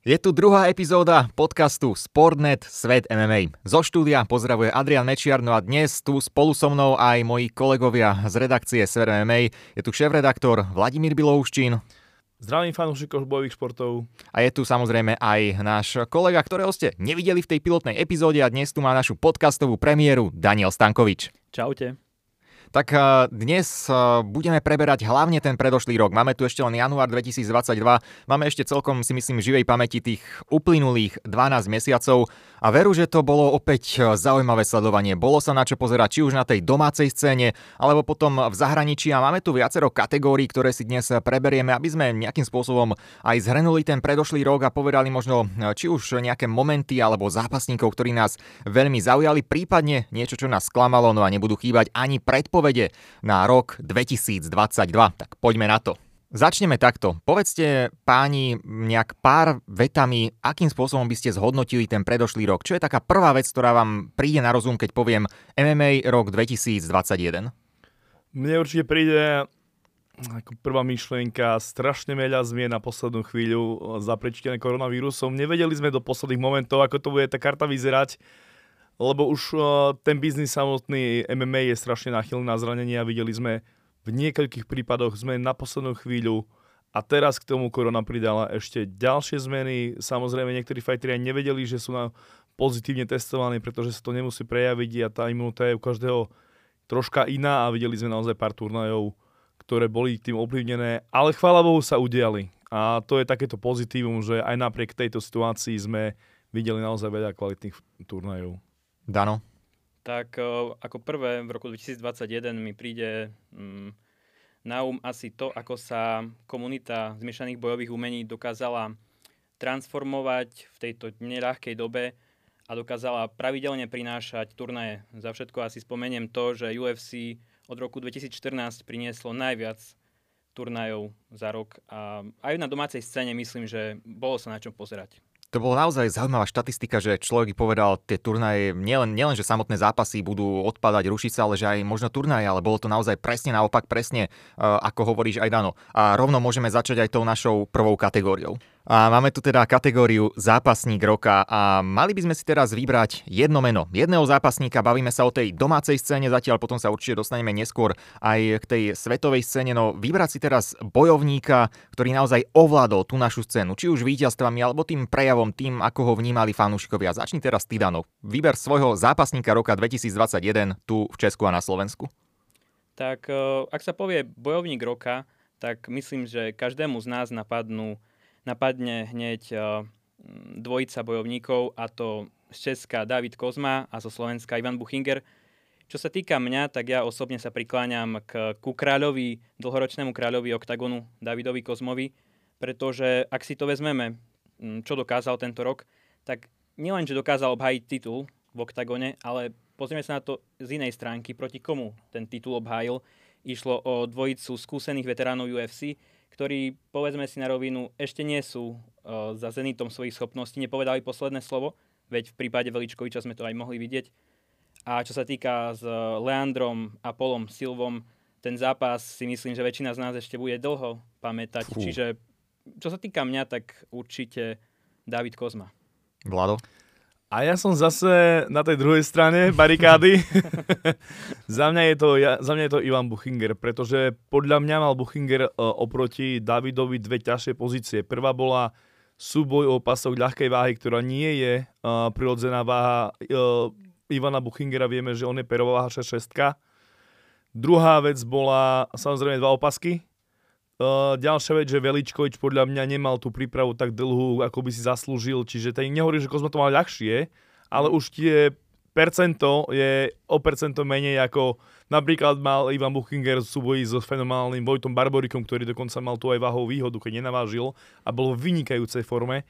Je tu druhá epizóda podcastu Sportnet Svet MMA. Zo štúdia pozdravuje Adrian Mečiar, no a dnes tu spolu so mnou aj moji kolegovia z redakcie Svet MMA. Je tu šéf-redaktor Vladimír Bilouščín. Zdravím fanúšikov bojových športov. A je tu samozrejme aj náš kolega, ktorého ste nevideli v tej pilotnej epizóde a dnes tu má našu podcastovú premiéru Daniel Stankovič. Čaute. Tak eh, dnes eh, budeme preberať hlavne ten predošlý rok. Máme tu ešte len január 2022. Máme ešte celkom, si myslím, živej pamäti tých uplynulých 12 mesiacov. A veru, že to bolo opäť eh, zaujímavé sledovanie. Bolo sa na čo pozerať, či už na tej domácej scéne, alebo potom v zahraničí. A máme tu viacero kategórií, ktoré si dnes preberieme, aby sme nejakým spôsobom aj zhrnuli ten predošlý rok a povedali možno či už nejaké momenty alebo zápasníkov, ktorí nás veľmi zaujali, prípadne niečo, čo nás sklamalo, no a nebudú chýbať ani predpo predpovede na rok 2022. Tak poďme na to. Začneme takto. Povedzte páni nejak pár vetami, akým spôsobom by ste zhodnotili ten predošlý rok. Čo je taká prvá vec, ktorá vám príde na rozum, keď poviem MMA rok 2021? Mne určite príde ako prvá myšlienka strašne veľa zmien na poslednú chvíľu zaprečitené koronavírusom. Nevedeli sme do posledných momentov, ako to bude tá karta vyzerať lebo už ten biznis samotný MMA je strašne náchylný na zranenia. Videli sme v niekoľkých prípadoch sme na poslednú chvíľu a teraz k tomu korona pridala ešte ďalšie zmeny. Samozrejme, niektorí fighteri aj nevedeli, že sú na pozitívne testovaní, pretože sa to nemusí prejaviť a tá imunita je u každého troška iná a videli sme naozaj pár turnajov, ktoré boli tým ovplyvnené, ale chvála Bohu sa udiali. A to je takéto pozitívum, že aj napriek tejto situácii sme videli naozaj veľa kvalitných turnajov. Dano? Tak ako prvé v roku 2021 mi príde mm, na um asi to, ako sa komunita zmiešaných bojových umení dokázala transformovať v tejto neľahkej dobe a dokázala pravidelne prinášať turnaje. Za všetko asi spomeniem to, že UFC od roku 2014 prinieslo najviac turnajov za rok a aj na domácej scéne myslím, že bolo sa na čom pozerať. To bola naozaj zaujímavá štatistika, že človek povedal, tie turnaje, nielen, nielen, že samotné zápasy budú odpadať, rušiť sa, ale že aj možno turnaje, ale bolo to naozaj presne naopak, presne uh, ako hovoríš aj Dano. A rovno môžeme začať aj tou našou prvou kategóriou. A máme tu teda kategóriu zápasník roka a mali by sme si teraz vybrať jedno meno, jedného zápasníka, bavíme sa o tej domácej scéne zatiaľ, potom sa určite dostaneme neskôr aj k tej svetovej scéne, no vybrať si teraz bojovníka, ktorý naozaj ovládol tú našu scénu, či už víťazstvami alebo tým prejavom, tým ako ho vnímali fanúšikovia. Začni teraz ty, Dano. Vyber svojho zápasníka roka 2021 tu v Česku a na Slovensku. Tak eh, ak sa povie bojovník roka, tak myslím, že každému z nás napadnú napadne hneď eh, dvojica bojovníkov a to z Česka David Kozma a zo Slovenska Ivan Buchinger. Čo sa týka mňa, tak ja osobne sa prikláňam k, ku kráľovi, dlhoročnému kráľovi oktagonu Davidovi Kozmovi, pretože ak si to vezmeme, mm, čo dokázal tento rok, tak nielen, že dokázal obhájiť titul v oktagone, ale pozrieme sa na to z inej stránky, proti komu ten titul obhájil. Išlo o dvojicu skúsených veteránov UFC, ktorí, povedzme si na rovinu, ešte nie sú uh, za zenitom svojich schopností, nepovedali posledné slovo, veď v prípade Veličkoviča sme to aj mohli vidieť. A čo sa týka s Leandrom a Polom Silvom, ten zápas si myslím, že väčšina z nás ešte bude dlho pamätať. Fú. Čiže čo sa týka mňa, tak určite David Kozma. Vlado? A ja som zase na tej druhej strane barikády. za, mňa je to, ja, za mňa je to Ivan Buchinger, pretože podľa mňa mal Buchinger uh, oproti Davidovi dve ťažšie pozície. Prvá bola súboj o pasok ľahkej váhy, ktorá nie je uh, prirodzená váha uh, Ivana Buchingera. Vieme, že on je perová váha 6 Druhá vec bola samozrejme dva opasky, Uh, ďalšia vec, že Veličkovič podľa mňa nemal tú prípravu tak dlhú, ako by si zaslúžil, čiže tady nehovorí, že Kozma to mal ľahšie, ale už tie percento je o percento menej ako napríklad mal Ivan Buchinger súboji so fenomenálnym Vojtom Barborikom, ktorý dokonca mal tu aj váhovú výhodu, keď nenavážil a bol v vynikajúcej forme.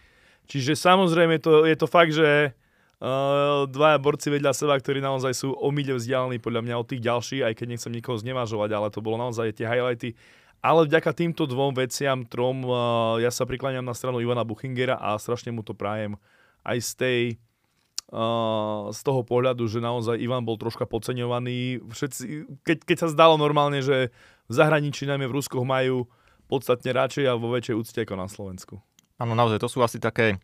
Čiže samozrejme to, je to fakt, že uh, dvaja borci vedľa seba, ktorí naozaj sú o mile vzdialení podľa mňa od tých ďalších, aj keď nechcem nikoho znevažovať, ale to bolo naozaj tie highlighty ale vďaka týmto dvom veciam, trom, uh, ja sa prikláňam na stranu Ivana Buchingera a strašne mu to prajem aj z tej uh, z toho pohľadu, že naozaj Ivan bol troška podceňovaný. Všetci, keď, keď sa zdalo normálne, že v zahraničí, najmä v Ruskoch, majú podstatne radšej a vo väčšej úcte ako na Slovensku. Áno, naozaj, to sú asi také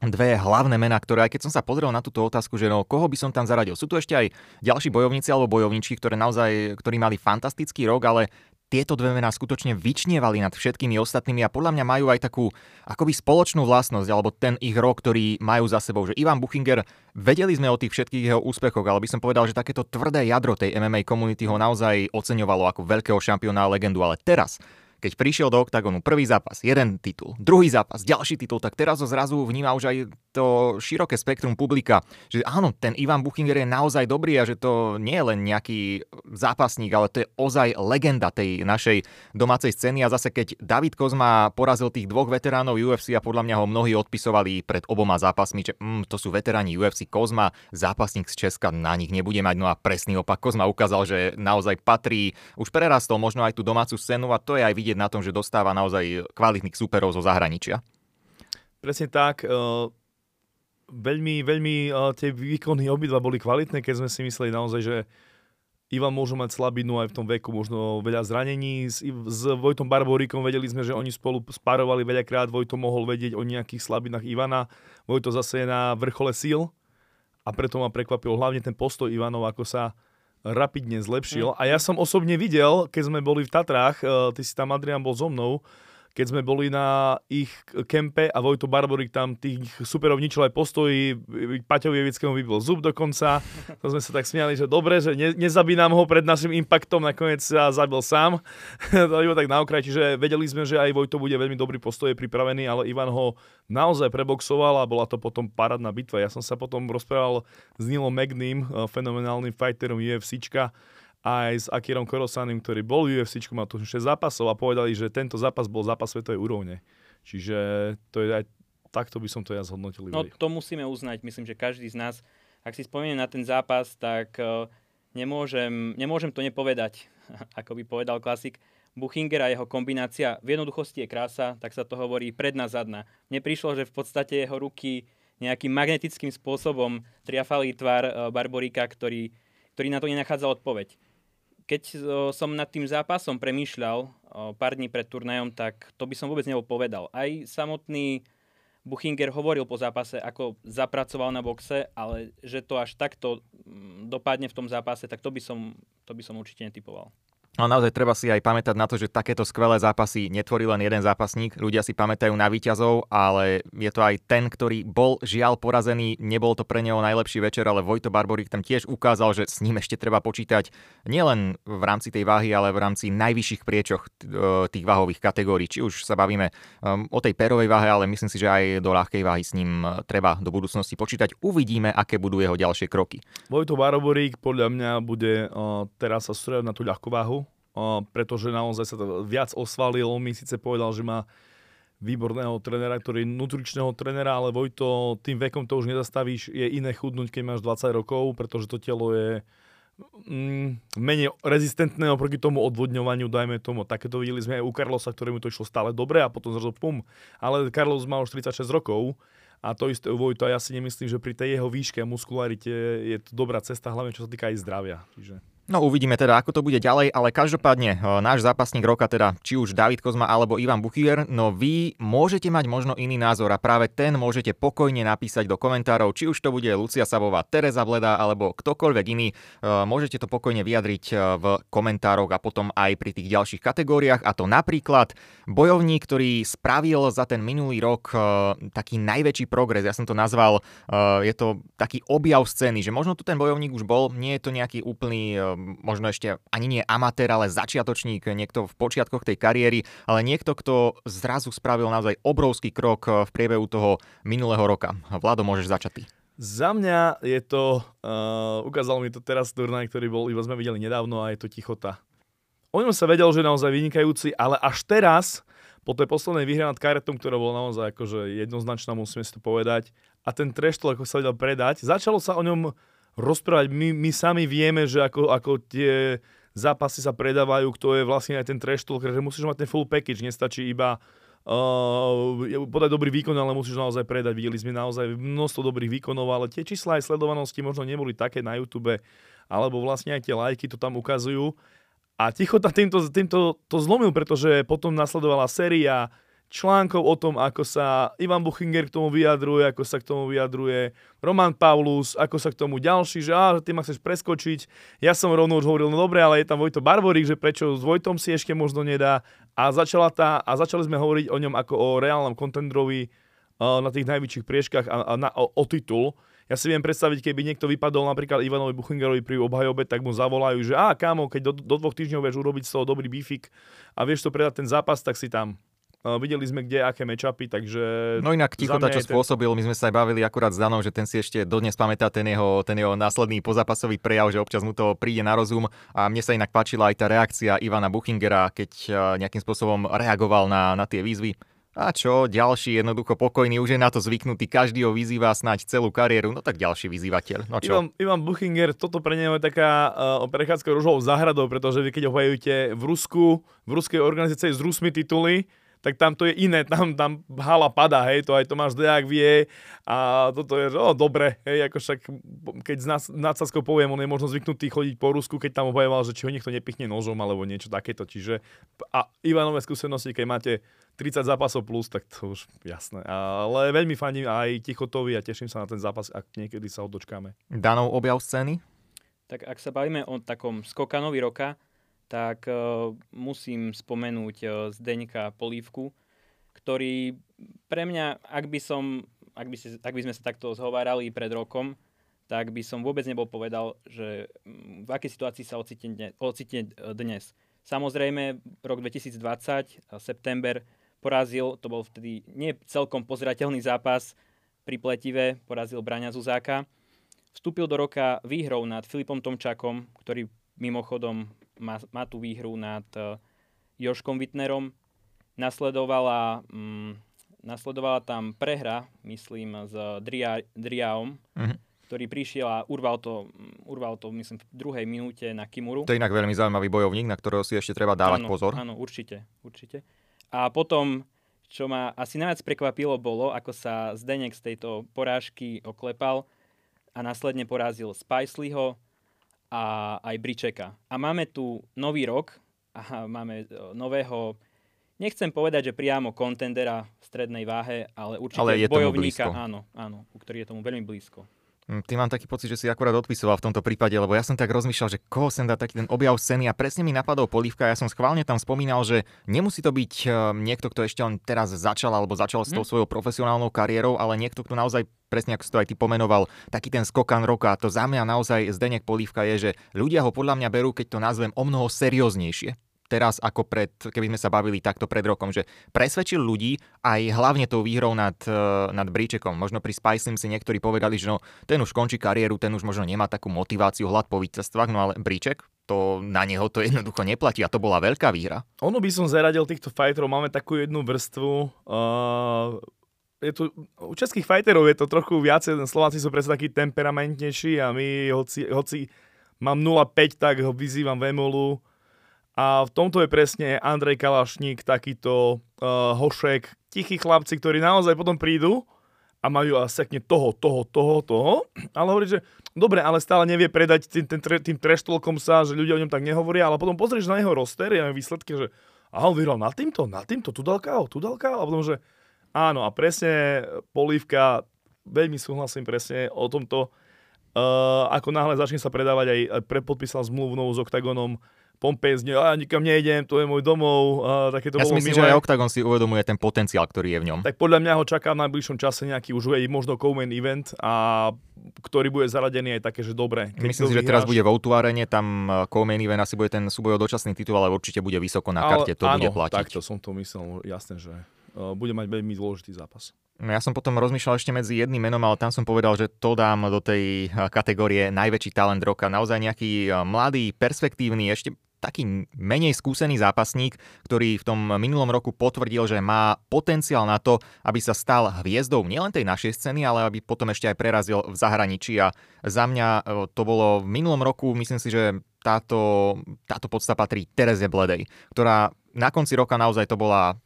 dve hlavné mená, ktoré aj keď som sa pozrel na túto otázku, že no, koho by som tam zaradil. Sú tu ešte aj ďalší bojovníci alebo bojovničky, ktoré naozaj, ktorí mali fantastický rok, ale tieto dve mená skutočne vyčnievali nad všetkými ostatnými a podľa mňa majú aj takú akoby spoločnú vlastnosť, alebo ten ich rok, ktorý majú za sebou. Že Ivan Buchinger, vedeli sme o tých všetkých jeho úspechoch, ale by som povedal, že takéto tvrdé jadro tej MMA komunity ho naozaj oceňovalo ako veľkého šampióna a legendu. Ale teraz keď prišiel do OKTAGONu prvý zápas, jeden titul, druhý zápas, ďalší titul, tak teraz ho zrazu vníma už aj to široké spektrum publika, že áno, ten Ivan Buchinger je naozaj dobrý a že to nie je len nejaký zápasník, ale to je ozaj legenda tej našej domácej scény. A zase keď David Kozma porazil tých dvoch veteránov UFC a podľa mňa ho mnohí odpisovali pred oboma zápasmi, že mm, to sú veteráni UFC Kozma, zápasník z Česka na nich nebude mať, no a presný opak Kozma ukázal, že naozaj patrí, už prerastol možno aj tú domácu scénu a to je aj vidieť na tom, že dostáva naozaj kvalitných superov zo zahraničia. Presne tak. Uh veľmi, veľmi uh, tie výkony obidva boli kvalitné, keď sme si mysleli naozaj, že Ivan môže mať slabinu aj v tom veku, možno veľa zranení. S, s Vojtom Barboríkom vedeli sme, že oni spolu spárovali veľakrát. Vojto mohol vedieť o nejakých slabinách Ivana. Vojto zase je na vrchole síl a preto ma prekvapil hlavne ten postoj Ivanov, ako sa rapidne zlepšil. Mm. A ja som osobne videl, keď sme boli v Tatrách, uh, ty si tam, Adrian, bol so mnou, keď sme boli na ich kempe a Vojto Barborik tam tých superov ničil aj postoji, Paťovi Jevickému vybil zub dokonca. To sme sa tak smiali, že dobre, že ne, nezabínam ho pred našim impactom, nakoniec sa zabil sám. to iba tak na okraj, čiže vedeli sme, že aj Vojto bude veľmi dobrý postoj pripravený, ale Ivan ho naozaj preboxoval a bola to potom parádna bitva. Ja som sa potom rozprával s Nilom Magnim, fenomenálnym fighterom UFCčka, aj s Akirom Korosanim, ktorý bol v UFC, mal tu 6 zápasov a povedali, že tento zápas bol zápas svetovej úrovne. Čiže to je aj takto by som to ja zhodnotil. No to musíme uznať, myslím, že každý z nás, ak si spomenie na ten zápas, tak uh, nemôžem, nemôžem to nepovedať, ako by povedal klasik. Buchinger a jeho kombinácia v jednoduchosti je krása, tak sa to hovorí predná zadná. Mne prišlo, že v podstate jeho ruky nejakým magnetickým spôsobom triafali tvar uh, Barborika, ktorý, ktorý na to nenachádza odpoveď keď som nad tým zápasom premýšľal pár dní pred turnajom, tak to by som vôbec nebol povedal. Aj samotný Buchinger hovoril po zápase, ako zapracoval na boxe, ale že to až takto mm, dopadne v tom zápase, tak to by som, to by som určite netypoval. No naozaj treba si aj pamätať na to, že takéto skvelé zápasy netvorí len jeden zápasník. Ľudia si pamätajú na výťazov, ale je to aj ten, ktorý bol žiaľ porazený. Nebol to pre neho najlepší večer, ale Vojto Barborík tam tiež ukázal, že s ním ešte treba počítať nielen v rámci tej váhy, ale v rámci najvyšších priečoch tých váhových kategórií. Či už sa bavíme um, o tej perovej váhe, ale myslím si, že aj do ľahkej váhy s ním uh, treba do budúcnosti počítať. Uvidíme, aké budú jeho ďalšie kroky. Vojto Barborík podľa mňa bude teraz sa na tú ľahkú váhu pretože naozaj sa to viac osvalil. On mi síce povedal, že má výborného trenera, ktorý je nutričného trenera, ale Vojto, tým vekom to už nezastavíš, je iné chudnúť, keď máš 20 rokov, pretože to telo je mm, menej rezistentné oproti tomu odvodňovaniu, dajme tomu. Takéto videli sme aj u Carlosa, ktorému to išlo stále dobre a potom zrazu pum. Ale Carlos má už 36 rokov a to isté u Vojto. Ja si nemyslím, že pri tej jeho výške a muskularite je to dobrá cesta, hlavne čo sa týka aj zdravia. Čiže... No uvidíme teda, ako to bude ďalej, ale každopádne eh, náš zápasník roka, teda či už David Kozma alebo Ivan Buchier, no vy môžete mať možno iný názor a práve ten môžete pokojne napísať do komentárov, či už to bude Lucia Sabová, Teresa Bleda alebo ktokoľvek iný, eh, môžete to pokojne vyjadriť eh, v komentároch a potom aj pri tých ďalších kategóriách a to napríklad bojovník, ktorý spravil za ten minulý rok taký najväčší progres, ja som to nazval, je to taký objav scény, že možno tu ten bojovník už bol, nie je to nejaký úplný možno ešte ani nie amatér, ale začiatočník, niekto v počiatkoch tej kariéry, ale niekto, kto zrazu spravil naozaj obrovský krok eh, v priebehu toho minulého roka. Vlado, môžeš začať ty. Za mňa je to, uh, ukázal mi to teraz turnaj, ktorý bol, iba sme videli nedávno a je to Tichota. O ňom sa vedel, že je naozaj vynikajúci, ale až teraz, po tej poslednej výhre nad Karetom, ktorá bola naozaj akože jednoznačná, musíme si to povedať, a ten treštol, ako sa vedel predať, začalo sa o ňom rozprávať. My, my sami vieme, že ako, ako tie zápasy sa predávajú, kto je vlastne aj ten trash talk, že musíš mať ten full package, nestačí iba uh, podať dobrý výkon, ale musíš naozaj predať. Videli sme naozaj množstvo dobrých výkonov, ale tie čísla aj sledovanosti možno neboli také na YouTube, alebo vlastne aj tie lajky to tam ukazujú. A Tichota týmto, týmto to zlomil, pretože potom nasledovala séria článkov o tom, ako sa Ivan Buchinger k tomu vyjadruje, ako sa k tomu vyjadruje Roman Paulus, ako sa k tomu ďalší, že á, ty ma chceš preskočiť. Ja som rovno už hovoril, no dobre, ale je tam Vojto Barborík, že prečo s Vojtom si ešte možno nedá. A, začala tá, a začali sme hovoriť o ňom ako o reálnom kontendrovi uh, na tých najväčších prieškach a, a na, o, o titul. Ja si viem predstaviť, keby niekto vypadol napríklad Ivanovi Buchingerovi pri obhajobe, tak mu zavolajú, že a kámo, keď do, do dvoch týždňov vieš urobiť z toho dobrý bifik a vieš to predať ten zápas, tak si tam. Uh, videli sme, kde aké mečapy, takže... No inak Tichota, čo ten... spôsobil, my sme sa aj bavili akurát s Danom, že ten si ešte dodnes pamätá ten jeho, ten jeho následný pozápasový prejav, že občas mu to príde na rozum a mne sa inak páčila aj tá reakcia Ivana Buchingera, keď uh, nejakým spôsobom reagoval na, na tie výzvy. A čo, ďalší jednoducho pokojný, už je na to zvyknutý, každý ho vyzýva snáď celú kariéru, no tak ďalší vyzývateľ. No čo? Ivan, Ivan Buchinger, toto pre neho je taká uh, prechádzka ružovou záhradou, pretože vy keď ho v Rusku, v ruskej organizácii s Rusmi tituly, tak tam to je iné, tam, tam hala pada, hej, to aj Tomáš Dejak vie a toto je, no dobre, hej, ako však, keď z nás nadsázkou poviem, on je možno zvyknutý chodiť po Rusku, keď tam obajoval, že či ho niekto nepichne nožom alebo niečo takéto, čiže a Ivanové skúsenosti, keď máte 30 zápasov plus, tak to už jasné, ale veľmi faním aj Tichotovi a teším sa na ten zápas, ak niekedy sa ho dočkáme. Danov objav scény? Tak ak sa bavíme o takom skokanovi roka, tak uh, musím spomenúť uh, Zdeňka Polívku, ktorý pre mňa, ak by, som, ak, by si, ak by sme sa takto zhovárali pred rokom, tak by som vôbec nebol povedal, že mm, v akej situácii sa ocitne. Ocitne dnes. Samozrejme, rok 2020, september, porazil, to bol vtedy nie celkom pozrateľný zápas, pri pletive porazil Braňa Zuzáka. Vstúpil do roka výhrou nad Filipom Tomčakom, ktorý mimochodom má, má tú výhru nad uh, Joškom Wittnerom. Nasledovala, um, nasledovala tam prehra, myslím, s Dria, Driaom, uh-huh. ktorý prišiel a urval to, urval to, myslím, v druhej minúte na Kimuru. To je inak veľmi zaujímavý bojovník, na ktorého si ešte treba dávať áno, pozor. Áno, určite, určite. A potom, čo ma asi najviac prekvapilo, bolo, ako sa Zdenek z tejto porážky oklepal a následne porazil Spicelyho, a aj Bričeka. A máme tu nový rok a máme e, nového, nechcem povedať, že priamo kontendera v strednej váhe, ale určite ale bojovníka, áno, áno, ktorý je tomu veľmi blízko. Hm, ty mám taký pocit, že si akurát odpisoval v tomto prípade, lebo ja som tak rozmýšľal, že koho sem dá taký ten objav scény a presne mi napadol Polívka. Ja som schválne tam spomínal, že nemusí to byť uh, niekto, kto ešte len teraz začal alebo začal s tou hm. svojou profesionálnou kariérou, ale niekto, kto naozaj presne ako si to aj ty pomenoval, taký ten skokan roka. To za mňa naozaj Zdenek Polívka je, že ľudia ho podľa mňa berú, keď to nazvem o mnoho serióznejšie teraz ako pred, keby sme sa bavili takto pred rokom, že presvedčil ľudí aj hlavne tou výhrou nad, e, nad Bríčekom. Možno pri Spice si niektorí povedali, že no, ten už končí kariéru, ten už možno nemá takú motiváciu hlad po víťazstvách, no ale Bríček, to na neho to jednoducho neplatí a to bola veľká výhra. Ono by som zaradil týchto fighterov, máme takú jednu vrstvu, uh, je tu, u českých fighterov je to trochu viacej, Slováci sú presne takí temperamentnejší a my, hoci, hoci mám 0,5, tak ho vyzývam Vemolu, a v tomto je presne Andrej Kalašník, takýto uh, hošek, tichí chlapci, ktorí naozaj potom prídu a majú a sekne toho, toho, toho, toho. Ale hovorí, že dobre, ale stále nevie predať tým, tým, tým treštolkom sa, že ľudia o ňom tak nehovoria, ale potom pozrieš na jeho roster a výsledky, že a on vyhral nad týmto, nad týmto, tu dal KO, tu dal KO. A potom, že áno, a presne Polívka, veľmi súhlasím presne o tomto, uh, ako náhle začne sa predávať aj, aj prepodpísal zmluvnou s Octagonom, pompezne, a nikam nejdem, to je môj domov. A takéto ja si myslím, že aj Octagon si uvedomuje ten potenciál, ktorý je v ňom. Tak podľa mňa ho čaká v najbližšom čase nejaký už aj možno co-main event, a ktorý bude zaradený aj také, že dobre. Myslím si, že teraz bude v Outuarene, tam co-main event asi bude ten súboj o dočasný titul, ale určite bude vysoko na karte, to áno, bude platiť. takto som to myslel, jasné, že bude mať veľmi dôležitý zápas. No ja som potom rozmýšľal ešte medzi jedným menom, ale tam som povedal, že to dám do tej kategórie najväčší talent roka. Naozaj nejaký mladý, perspektívny, ešte taký menej skúsený zápasník, ktorý v tom minulom roku potvrdil, že má potenciál na to, aby sa stal hviezdou nielen tej našej scény, ale aby potom ešte aj prerazil v zahraničí. A za mňa e, to bolo v minulom roku, myslím si, že táto, táto podsta patrí Tereze Bledej, ktorá na konci roka naozaj to bola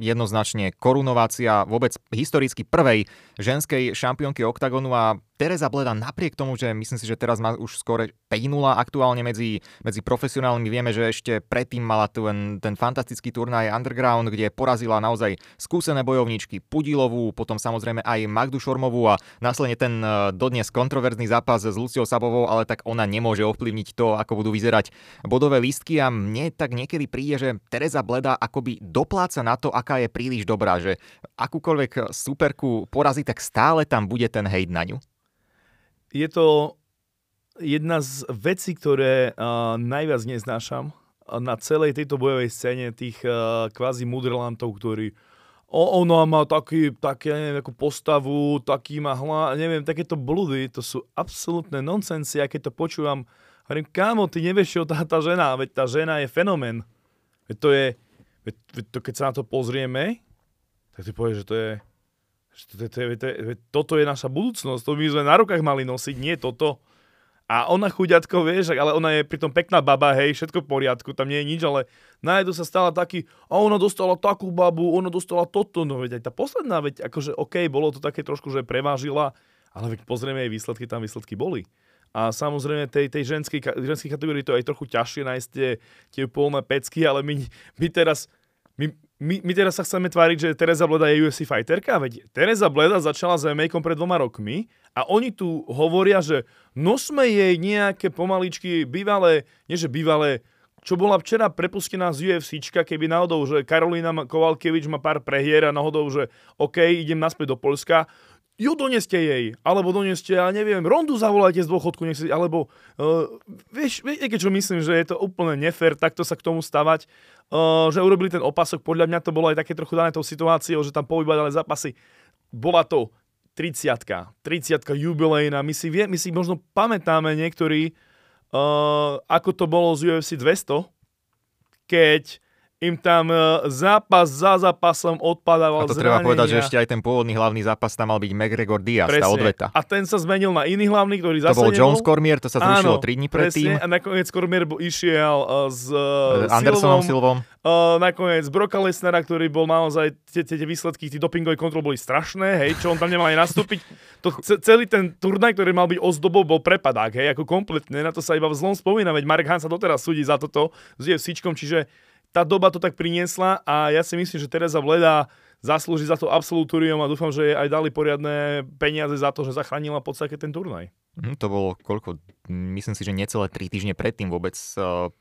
jednoznačne korunovácia vôbec historicky prvej ženskej šampiónky OKTAGONu a Teresa Bleda napriek tomu, že myslím si, že teraz má už skore 5 aktuálne medzi, medzi profesionálmi, vieme, že ešte predtým mala ten, ten fantastický turnaj Underground, kde porazila naozaj skúsené bojovníčky Pudilovú, potom samozrejme aj Magdu Šormovú a následne ten e, dodnes kontroverzný zápas s Luciou Sabovou, ale tak ona nemôže ovplyvniť to, ako budú vyzerať bodové lístky a mne tak niekedy príde, že Teresa Bleda akoby dopláca na to, aká je príliš dobrá, že akúkoľvek superku porazí, tak stále tam bude ten hejt na ňu je to jedna z vecí, ktoré uh, najviac neznášam na celej tejto bojovej scéne tých uh, kvázi mudrlantov, ktorí o, ona má taký, také, neviem, ako postavu, taký má hla, neviem, takéto bludy, to sú absolútne nonsensy, a keď to počúvam, hovorím, kámo, ty nevieš, čo tá, tá žena, veď tá žena je fenomén. Veď to je, veď, veď to, keď sa na to pozrieme, tak ty povieš, že to je, to, to, to, to, toto je naša budúcnosť, to by sme na rukách mali nosiť, nie toto. A ona chuďatko, vieš, ale ona je pritom pekná baba, hej, všetko v poriadku, tam nie je nič, ale nájdu sa stala taký, a ona dostala takú babu, ona dostala toto, no veď aj tá posledná, veď akože OK, bolo to také trošku, že prevážila, ale veď pozrieme jej výsledky, tam výsledky boli. A samozrejme tej, tej ženskej, ženskej kategórii to je aj trochu ťažšie nájsť tie, tie polné pecky, ale my, my teraz, my, my, my teraz sa chceme tváriť, že Teresa Bleda je UFC fighterka, veď Teresa Bleda začala s mma pred dvoma rokmi a oni tu hovoria, že nosme jej nejaké pomaličky bývalé, nie že bývalé, čo bola včera prepustená z UFC, keby náhodou, že Karolina Kovalkevič má pár prehier a náhodou, že OK, idem naspäť do Polska, ju doneste jej, alebo doneste, ja neviem, Rondu zavolajte z dôchodku, nech si, alebo, uh, vieš, viete, čo myslím, že je to úplne nefér takto sa k tomu stavať, uh, že urobili ten opasok, podľa mňa to bolo aj také trochu dané tou situáciou, že tam povybadali zápasy. Bola to 30 30 jubilejná, my si, vie, my si možno pamätáme niektorí, uh, ako to bolo z UFC 200, keď im tam e, zápas za zápasom odpadával A to zranenia. treba povedať, že ešte aj ten pôvodný hlavný zápas tam mal byť McGregor Diaz, presne. tá odveta. A ten sa zmenil na iný hlavný, ktorý to zase bol nebol. Jones Cormier, to sa zrušilo 3 dní predtým. Presne, a nakoniec Cormier išiel uh, s uh, Andersonom Silvom. Uh, nakoniec Broka Lesnera, ktorý bol naozaj, tie, tie výsledky tých dopingových kontrol boli strašné, hej, čo on tam nemal aj nastúpiť. To, celý ten turnaj, ktorý mal byť ozdobou, bol prepadák, hej, ako kompletne. Na to sa iba v zlom spomína, veď Marek Han sa doteraz súdi za toto s UFC, čiže tá doba to tak priniesla a ja si myslím, že Teresa Vleda zaslúži za to absolutórium a dúfam, že aj dali poriadne peniaze za to, že zachránila v podstate ten turnaj. Mm, to bolo koľko? Myslím si, že necelé 3 týždne predtým vôbec uh,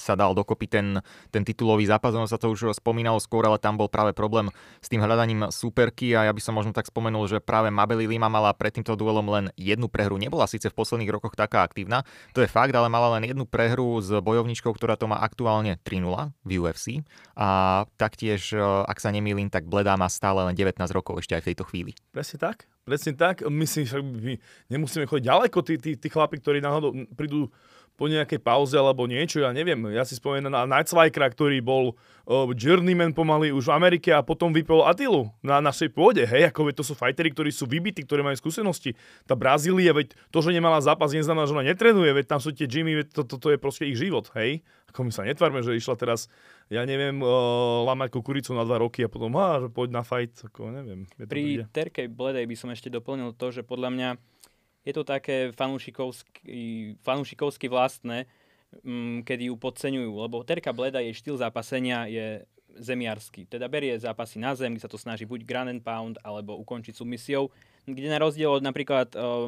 sa dal dokopy ten, ten titulový zápas, ono sa to už spomínalo skôr, ale tam bol práve problém s tým hľadaním superky a ja by som možno tak spomenul, že práve Mabeli Lima mala pred týmto duelom len jednu prehru. Nebola síce v posledných rokoch taká aktívna, to je fakt, ale mala len jednu prehru s bojovničkou, ktorá to má aktuálne 3-0 v UFC a taktiež, e, ak sa nemýlim, tak Bledá má stále len 19 rokov ešte aj v tejto chvíli. Presne tak, presne tak. Myslím, že my nemusíme chodiť ďaleko, tí, tí, tí chlapi, ktorí náhodou prídu po nejakej pauze alebo niečo, ja neviem. Ja si spomínam na Nightswikera, ktorý bol uh, journeyman pomaly už v Amerike a potom vypol Atilu na našej pôde. Hej, ako veď to sú fightery, ktorí sú vybití, ktorí majú skúsenosti. Tá Brazília, veď to, že nemala zápas, neznamená, že ona netrenuje, veď tam sú tie Jimmy, veď to, to, to je proste ich život, hej. Ako my sa netvárme, že išla teraz, ja neviem, uh, lamať kukuricu na dva roky a potom, že poď na fight, ako neviem. Pri Terkej Bledej by som ešte doplnil to, že podľa mňa je to také fanúšikovsky, fanúšikovsky vlastné, mm, kedy ju podceňujú, lebo Terka Bleda, jej štýl zápasenia je zemiarsky. Teda berie zápasy na zem, kde sa to snaží buď ground and pound, alebo ukončiť submisiou, kde na rozdiel od napríklad uh,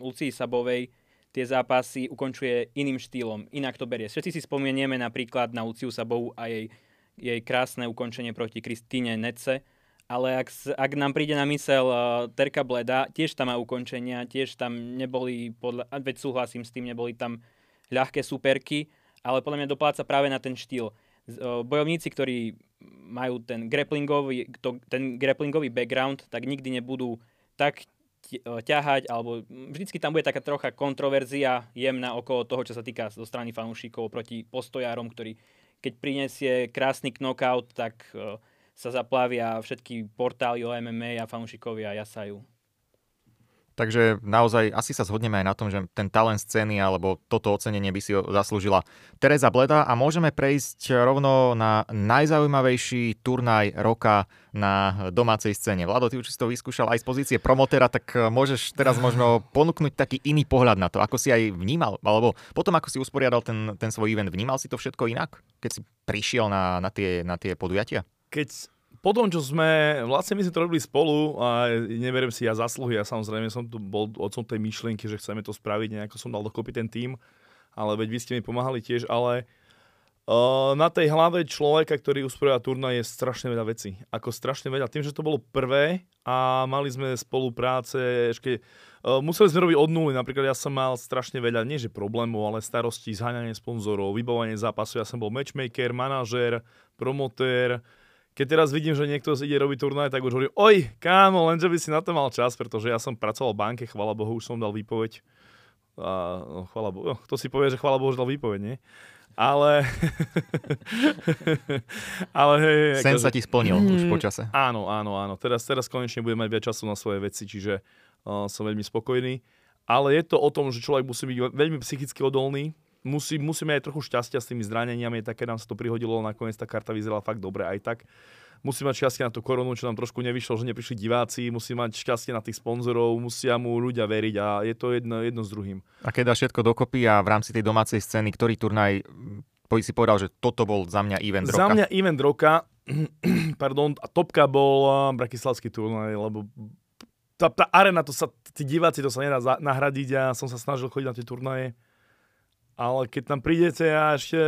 Luci, Sabovej tie zápasy ukončuje iným štýlom, inak to berie. Všetci si spomenieme napríklad na Luciu Sabovu a jej, jej krásne ukončenie proti Kristíne Nece, ale ak, ak nám príde na mysel uh, Terka Bleda, tiež tam má ukončenia, tiež tam neboli, podľa, veď súhlasím s tým, neboli tam ľahké superky, ale podľa mňa dopláca práve na ten štýl. Uh, bojovníci, ktorí majú ten grapplingový, to, ten grapplingový background, tak nikdy nebudú tak ťahať, alebo vždycky tam bude taká trocha kontroverzia jemná okolo toho, čo sa týka zo strany fanúšikov proti postojárom, ktorý keď prinesie krásny knockout, tak uh, sa zaplavia všetky portály o MMA a fanúšikovia jasajú. Takže naozaj asi sa zhodneme aj na tom, že ten talent scény alebo toto ocenenie by si zaslúžila Teresa Bleda a môžeme prejsť rovno na najzaujímavejší turnaj roka na domácej scéne. Vlado, ty už si to vyskúšal aj z pozície promotera, tak môžeš teraz možno ponúknuť taký iný pohľad na to, ako si aj vnímal, alebo potom ako si usporiadal ten, ten svoj event, vnímal si to všetko inak, keď si prišiel na, na, tie, na tie podujatia? Keď po tom, čo sme, vlastne my sme to robili spolu a neverím si ja zasluhy, ja samozrejme som tu bol odsom tej myšlienky, že chceme to spraviť, nejako som dal dokopy ten tým, ale veď vy ste mi pomáhali tiež, ale uh, na tej hlave človeka, ktorý usporiada turnaj je strašne veľa vecí. Ako strašne veľa. Tým, že to bolo prvé a mali sme spolupráce, ešte uh, museli sme robiť od nuly, napríklad ja som mal strašne veľa, nie že problémov, ale starosti, zháňanie sponzorov, vybavovanie zápasu, ja som bol matchmaker, manažer, promotér, keď teraz vidím, že niekto ide robiť turnaj, tak už hovorím, oj, kámo, lenže by si na to mal čas, pretože ja som pracoval v banke, chvala Bohu, už som dal výpoveď. A, no, chvala Bohu, to si povie, že chvala Bohu, že dal výpoveď, nie? Ale... ale hej, Sen akože... sa ti splnil mm, už počase. Áno, áno, áno. Teraz, teraz konečne budem mať viac času na svoje veci, čiže uh, som veľmi spokojný. Ale je to o tom, že človek musí byť veľmi psychicky odolný, musí, musíme aj trochu šťastia s tými zraneniami, také nám sa to prihodilo, nakoniec tá karta vyzerala fakt dobre aj tak. Musí mať šťastie na tú koronu, čo nám trošku nevyšlo, že neprišli diváci, musí mať šťastie na tých sponzorov, musia mu ľudia veriť a je to jedno, jedno s druhým. A keď dá všetko dokopy a v rámci tej domácej scény, ktorý turnaj si povedal, že toto bol za mňa event roka? Za mňa event roka, pardon, a topka bol Bratislavský turnaj, lebo tá, tá arena, to sa, tí diváci, to sa nedá nahradiť a som sa snažil chodiť na tie turnaje ale keď tam prídete a ešte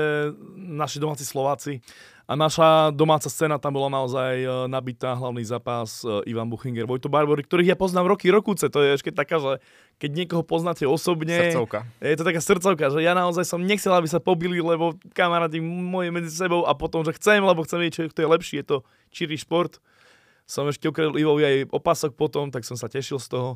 naši domáci Slováci a naša domáca scéna tam bola naozaj e, nabitá, hlavný zápas e, Ivan Buchinger, Vojto Barbory, ktorých ja poznám roky, rokúce, to je ešte taká, že keď niekoho poznáte osobne, srdcovka. je to taká srdcovka, že ja naozaj som nechcel, aby sa pobili, lebo kamaráti moje medzi sebou a potom, že chcem, lebo chcem vedieť, čo je lepšie, je to čirý šport. Som ešte ukradol Ivovi aj opasok potom, tak som sa tešil z toho.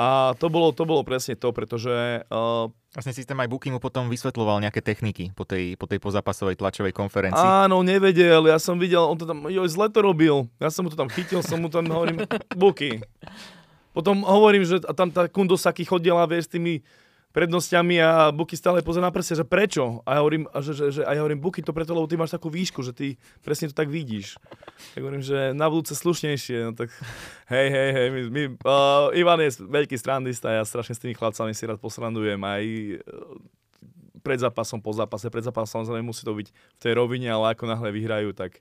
A to bolo, to bolo presne to, pretože... Uh, Vlastne systém aj Bookingu potom vysvetloval nejaké techniky po tej, po tej pozápasovej tlačovej konferencii. Áno, nevedel, ja som videl, on to tam, joj, zle to robil. Ja som mu to tam chytil, som mu tam hovorím, Buky. Potom hovorím, že tam tá Kundosaki chodila, vieš, s tými prednosťami a Buky stále pozrie na prsia, že prečo? A ja hovorím, že, že, že, a ja hovorím, Buky, to preto, lebo ty máš takú výšku, že ty presne to tak vidíš. Tak hovorím, že na budúce slušnejšie, no tak hej, hej, hej, my, my, uh, Ivan je veľký strandista, ja strašne s tými chlapcami si rád posrandujem, aj uh, pred zápasom, po zápase, pred zápasom samozrejme musí to byť v tej rovine, ale ako náhle vyhrajú, tak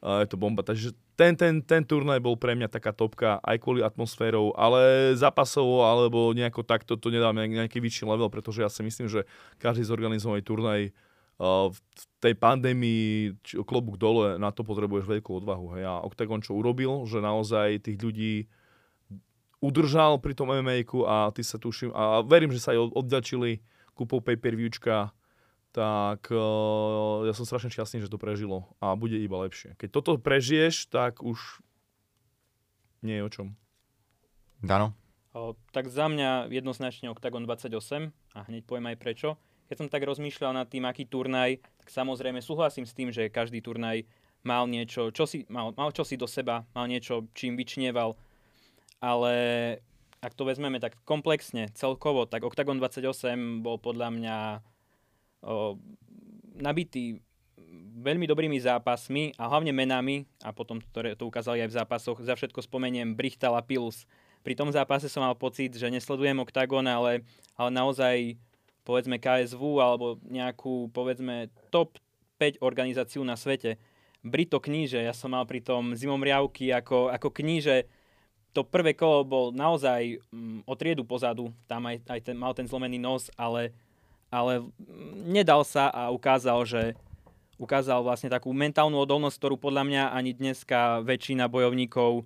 je to bomba. Takže ten, ten, ten turnaj bol pre mňa taká topka aj kvôli atmosférou, ale zápasovo alebo nejako takto to nedám nejaký vyšší level, pretože ja si myslím, že každý zorganizovaný turnaj v tej pandémii klobúk dole, na to potrebuješ veľkú odvahu. Hej. A Octagon čo urobil, že naozaj tých ľudí udržal pri tom mma a ty sa tuším, a verím, že sa aj odďačili kúpou pay-per-viewčka tak uh, ja som strašne šťastný, že to prežilo a bude iba lepšie. Keď toto prežiješ, tak už nie je o čom. Dano? O, tak za mňa jednoznačne Octagon 28 a hneď poviem aj prečo. Keď som tak rozmýšľal nad tým, aký turnaj, tak samozrejme súhlasím s tým, že každý turnaj mal niečo, čo si, mal, mal čo si do seba, mal niečo, čím vyčnieval. Ale ak to vezmeme tak komplexne, celkovo, tak Octagon 28 bol podľa mňa nabitý veľmi dobrými zápasmi a hlavne menami, a potom ktoré to ukázali aj v zápasoch, za všetko spomeniem Brichtal a Pilus. Pri tom zápase som mal pocit, že nesledujem OKTAGON, ale, ale naozaj povedzme KSV alebo nejakú povedzme top 5 organizáciu na svete. Brito kníže, ja som mal pri tom zimom riavky ako, ako kníže, to prvé kolo bol naozaj mm, o triedu pozadu, tam aj, aj ten, mal ten zlomený nos, ale ale nedal sa a ukázal, že ukázal vlastne takú mentálnu odolnosť, ktorú podľa mňa ani dneska väčšina bojovníkov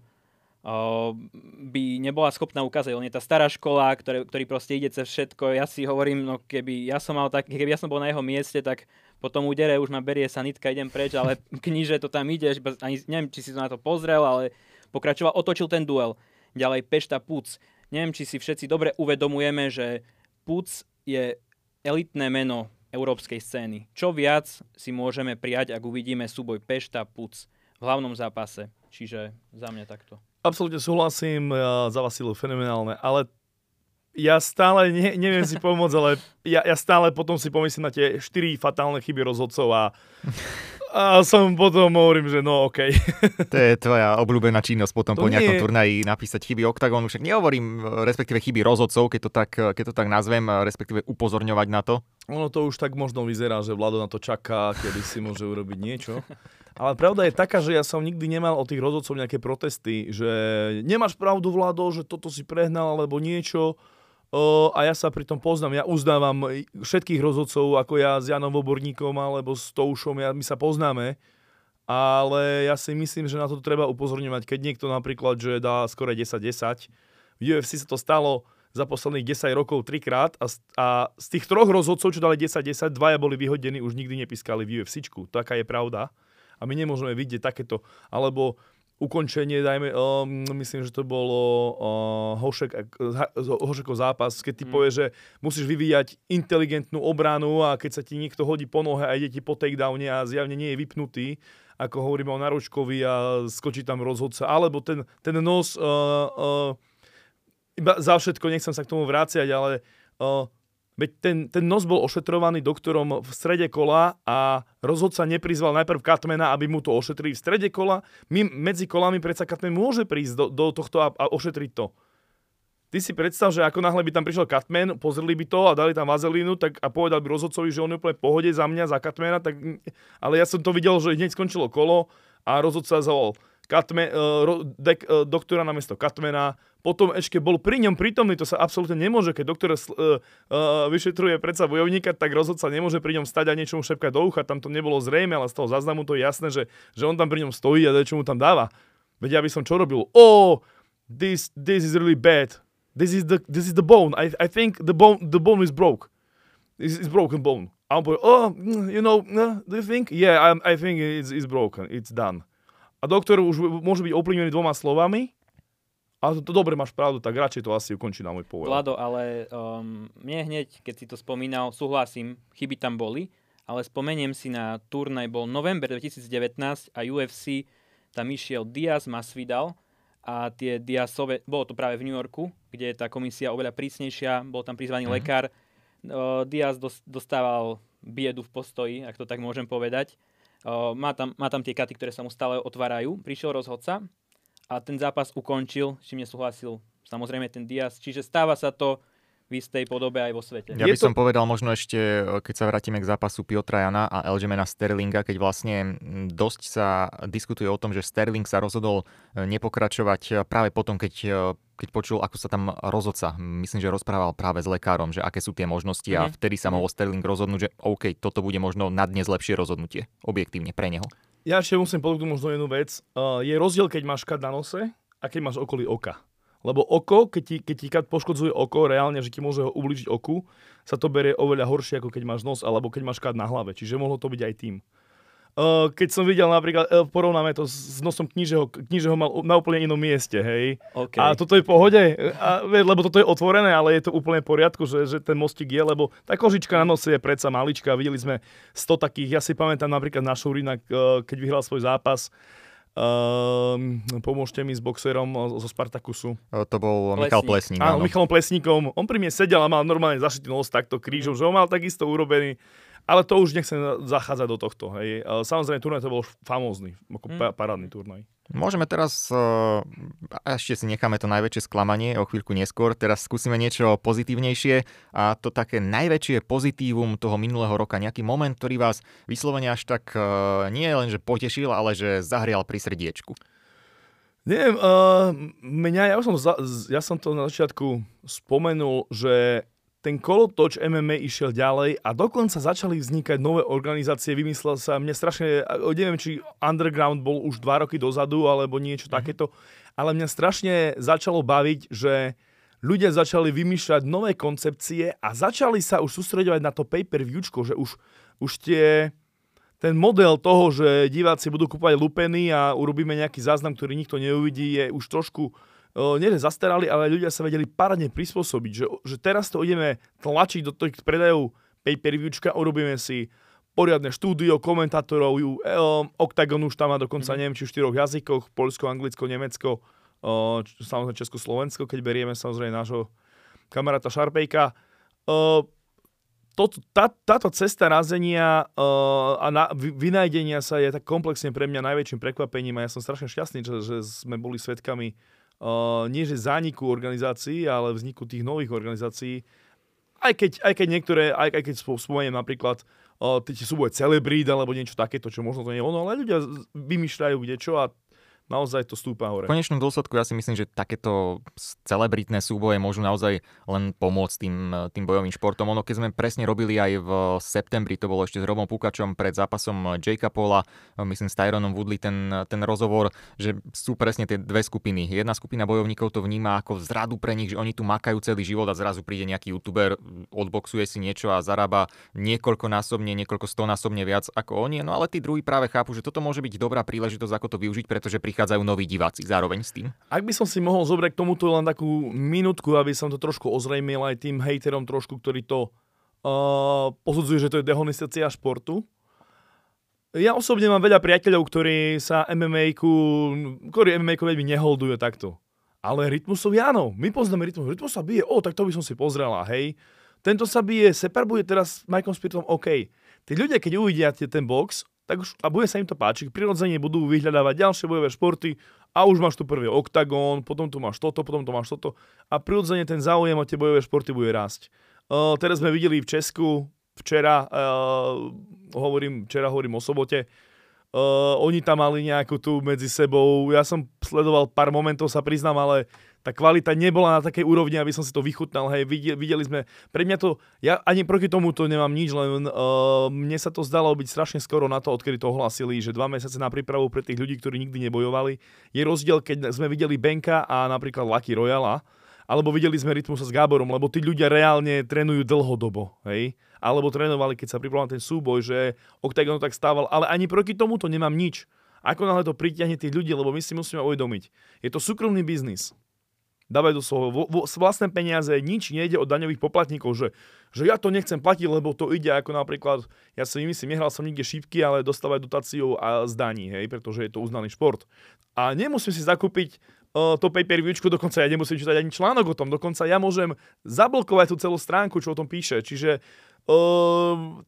by nebola schopná ukázať. On je tá stará škola, ktoré, ktorý proste ide cez všetko. Ja si hovorím, no keby ja som mal tak, keby ja som bol na jeho mieste, tak potom údere už ma berie sanitka, idem preč, ale kniže to tam ideš, ani neviem, či si to na to pozrel, ale pokračoval, otočil ten duel. Ďalej Pešta Puc. Neviem, či si všetci dobre uvedomujeme, že Puc je elitné meno európskej scény. Čo viac si môžeme prijať, ak uvidíme súboj Pešta Puc v hlavnom zápase. Čiže za mňa takto. Absolutne súhlasím, za Vasilu fenomenálne, ale ja stále ne, neviem si pomôcť, ale ja, ja stále potom si pomyslím na tie štyri fatálne chyby rozhodcov a a som potom hovorím, že no OK. To je tvoja obľúbená činnosť potom to po nejakom nie... turnaji napísať chyby oktagónu. Však nehovorím respektíve chyby rozhodcov, keď to tak, keď to tak nazvem, respektíve upozorňovať na to. Ono to už tak možno vyzerá, že Vlado na to čaká, kedy si môže urobiť niečo. Ale pravda je taká, že ja som nikdy nemal od tých rozhodcov nejaké protesty, že nemáš pravdu, Vlado, že toto si prehnal alebo niečo a ja sa pri tom poznám. Ja uznávam všetkých rozhodcov, ako ja s Janom Voborníkom alebo s Toušom, ja, my sa poznáme. Ale ja si myslím, že na to treba upozorňovať. Keď niekto napríklad, že dá skoro 10-10, v UFC sa to stalo za posledných 10 rokov trikrát a, a z tých troch rozhodcov, čo dali 10-10, dvaja boli vyhodení, už nikdy nepískali v UFCčku. Taká je pravda. A my nemôžeme vidieť takéto. Alebo ukončenie, dajme, um, myslím, že to bolo uh, Hošek, Hošekov zápas, keď ty mm. povieš, že musíš vyvíjať inteligentnú obranu a keď sa ti niekto hodí po nohe a ide ti po takedowne a zjavne nie je vypnutý, ako hovoríme o Naročkovi a skočí tam rozhodca, alebo ten, ten nos, uh, uh, iba za všetko, nechcem sa k tomu vráciať, ale uh, Veď ten, ten nos bol ošetrovaný doktorom v strede kola a rozhodca neprizval najprv Katmena, aby mu to ošetrili v strede kola. My, medzi kolami predsa Katmen môže prísť do, do tohto a, a ošetriť to. Ty si predstav, že ako náhle by tam prišiel Katmen, pozreli by to a dali tam vazelínu tak, a povedal by rozhodcovi, že on je úplne pohode za mňa, za Katmena, tak, ale ja som to videl, že hneď skončilo kolo a rozhodca zavolal Katme, uh, dek, uh, doktora na mesto Katmena, potom ešte bol pri ňom prítomný, to sa absolútne nemôže, keď doktor uh, uh, vyšetruje predsa bojovníka, tak rozhodca nemôže pri ňom stať a niečomu šepkať do ucha, tam to nebolo zrejme, ale z toho záznamu to je jasné, že, že on tam pri ňom stojí a čo mu tam dáva. Veď ja by som čo robil? Oh, this, this is really bad. This is the, this is the bone. I, I think the bone, the bone is broke. It's, it's broken bone. A on povie, oh, you know, do you think? Yeah, I, I think it's, it's broken. It's done. A doktor už môže byť ovplyvnený dvoma slovami ale to, to dobre, máš pravdu, tak radšej to asi ukončí na môj pohľad. Vlado, ale um, mne hneď, keď si to spomínal, súhlasím, chyby tam boli, ale spomeniem si na turnaj, bol november 2019 a UFC, tam išiel Diaz Masvidal a tie Diazové, bolo to práve v New Yorku, kde je tá komisia oveľa prísnejšia, bol tam prizvaný mm-hmm. lekár. Uh, Diaz dostával biedu v postoji, ak to tak môžem povedať. Má, tam, má tam tie katy, ktoré sa mu stále otvárajú. Prišiel rozhodca, a ten zápas ukončil, s čím nesúhlasil samozrejme ten Diaz. Čiže stáva sa to v istej podobe aj vo svete. Ja by to... som povedal možno ešte, keď sa vrátime k zápasu Piotra Jana a Elgemena Sterlinga, keď vlastne dosť sa diskutuje o tom, že Sterling sa rozhodol e, nepokračovať práve potom, keď, e, keď počul, ako sa tam rozhodca, myslím, že rozprával práve s lekárom, že aké sú tie možnosti mm-hmm. a mhm. vtedy sa mohol Sterling rozhodnúť, že OK, toto bude možno na dnes lepšie rozhodnutie, objektívne pre neho. Ja ešte musím povedať možno jednu vec. Uh, je rozdiel, keď máš kat na nose a keď máš okolí oka. Lebo oko, keď ti, keď ti poškodzuje oko, reálne, že ti môže ubližiť oku, sa to berie oveľa horšie, ako keď máš nos, alebo keď máš kat na hlave. Čiže mohlo to byť aj tým. Uh, keď som videl napríklad, uh, porovnáme to s nosom knižeho, knižeho mal na úplne inom mieste, hej. Okay. A toto je v pohode, a, lebo toto je otvorené, ale je to úplne v poriadku, že, že ten mostík je, lebo tá kožička na nose je predsa malička. Videli sme 100 takých, ja si pamätám napríklad na Šurina, uh, keď vyhral svoj zápas, Uh, pomôžte mi s boxerom zo Spartakusu. To bol Plesník. Michal Plesník. Áno, Michalom Plesníkom. On pri mne sedel a mal normálne zašitý nos takto krížom, že on mal takisto urobený ale to už nechcem zachádzať do tohto. Hej. Samozrejme, turnaj to bol famózny, ako hmm. parádny turnaj. Môžeme teraz, ešte si necháme to najväčšie sklamanie o chvíľku neskôr, teraz skúsime niečo pozitívnejšie a to také najväčšie pozitívum toho minulého roka, nejaký moment, ktorý vás vyslovene až tak nie len, že potešil, ale že zahrial pri srdiečku. Neviem, uh, mňa, ja som, za, ja som to na začiatku spomenul, že ten kolotoč MMA išiel ďalej a dokonca začali vznikať nové organizácie, vymyslel sa, mne strašne, neviem, či Underground bol už dva roky dozadu, alebo niečo mm-hmm. takéto, ale mňa strašne začalo baviť, že ľudia začali vymýšľať nové koncepcie a začali sa už sústredovať na to pay-per-viewčko, že už, už tie, ten model toho, že diváci budú kúpať lupeny a urobíme nejaký záznam, ktorý nikto neuvidí, je už trošku nie zastarali, ale ľudia sa vedeli parádne prispôsobiť, že, že teraz to ideme tlačiť do tých predajov pay-per-viewčka, urobíme si poriadne štúdio, komentátorov, um, Octagon už tam má dokonca, mm. neviem, či v štyroch jazykoch, Polsko, Anglicko, Nemecko, uh, samozrejme Česko, Slovensko, keď berieme samozrejme nášho kamaráta Šarpejka. Uh, to, tá, táto cesta razenia uh, a na, vynájdenia sa je tak komplexne pre mňa najväčším prekvapením a ja som strašne šťastný, že, že sme boli svetkami uh, nie že zániku organizácií, ale vzniku tých nových organizácií. Aj keď, aj keď niektoré, aj, aj keď spomeniem napríklad tie súboje Celebrít alebo niečo takéto, čo možno to nie je ono, ale ľudia vymýšľajú kde čo a naozaj to stúpa hore. V konečnom dôsledku ja si myslím, že takéto celebritné súboje môžu naozaj len pomôcť tým, tým bojovým športom. Ono, keď sme presne robili aj v septembri, to bolo ešte s Robom Pukačom pred zápasom Jakea Paula, myslím s Tyronom Woodley, ten, ten rozhovor, že sú presne tie dve skupiny. Jedna skupina bojovníkov to vníma ako zradu pre nich, že oni tu makajú celý život a zrazu príde nejaký youtuber, odboxuje si niečo a zarába niekoľkonásobne, niekoľko stonásobne viac ako oni. No ale tí druhí práve chápu, že toto môže byť dobrá príležitosť, ako to využiť, pretože pri prichádzajú noví diváci zároveň s tým. Ak by som si mohol zobrať k tomuto len takú minútku, aby som to trošku ozrejmil aj tým hejterom trošku, ktorí to uh, posudzujú, že to je dehonestácia športu. Ja osobne mám veľa priateľov, ktorí sa MMA-ku, ktorí MMA-ku veľmi neholdujú takto. Ale rytmusov áno, my poznáme rytmus. Rytmus sa bije, o, tak to by som si pozrela, hej. Tento sa bije, Separ bude teraz s Mikeom Spiritom, OK. Tí ľudia, keď uvidia ten box, tak už, a bude sa im to páčiť. Prirodzene budú vyhľadávať ďalšie bojové športy a už máš tu prvý oktagón, potom tu máš toto, potom tu máš toto a prirodzene ten záujem o tie bojové športy bude rásť. Uh, teraz sme videli v Česku, včera, uh, hovorím, včera hovorím o sobote, uh, oni tam mali nejakú tu medzi sebou, ja som sledoval pár momentov, sa priznám, ale tá kvalita nebola na takej úrovni, aby som si to vychutnal. Hej, videli, videli sme, pre mňa to, ja ani proti tomu to nemám nič, len uh, mne sa to zdalo byť strašne skoro na to, odkedy to ohlasili, že dva mesiace na prípravu pre tých ľudí, ktorí nikdy nebojovali. Je rozdiel, keď sme videli Benka a napríklad Lucky Royala, alebo videli sme Rytmus s Gáborom, lebo tí ľudia reálne trénujú dlhodobo, hej? Alebo trénovali, keď sa pripravoval ten súboj, že Octagon tak stával, ale ani proti tomu to nemám nič. Ako náhle to pritiahne tých ľudí, lebo my si musíme uvedomiť. Je to súkromný biznis dávajú do svojho vo, vo, vlastné peniaze, nič nejde od daňových poplatníkov, že, že ja to nechcem platiť, lebo to ide ako napríklad, ja si myslím, nehral som nikde šípky, ale dostávať dotáciu a zdaní, hej, pretože je to uznaný šport. A nemusím si zakúpiť uh, to pay-per-viewčku, dokonca ja nemusím čítať ani článok o tom, dokonca ja môžem zablokovať tú celú stránku, čo o tom píše, čiže uh,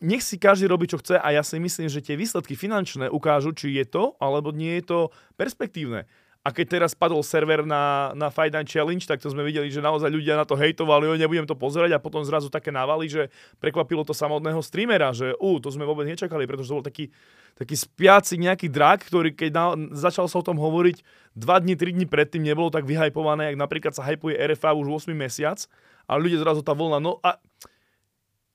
nech si každý robí, čo chce a ja si myslím, že tie výsledky finančné ukážu, či je to, alebo nie je to perspektívne. A keď teraz padol server na, na Fight Challenge, tak to sme videli, že naozaj ľudia na to hejtovali, o nebudem to pozerať a potom zrazu také návali, že prekvapilo to samotného streamera, že ú, to sme vôbec nečakali, pretože to bol taký, taký spiaci nejaký drak, ktorý keď na, začal sa o tom hovoriť 2 dní, 3 dní predtým nebolo tak vyhajpované, jak napríklad sa hypuje RFA už 8 mesiac a ľudia zrazu tá vlna, no a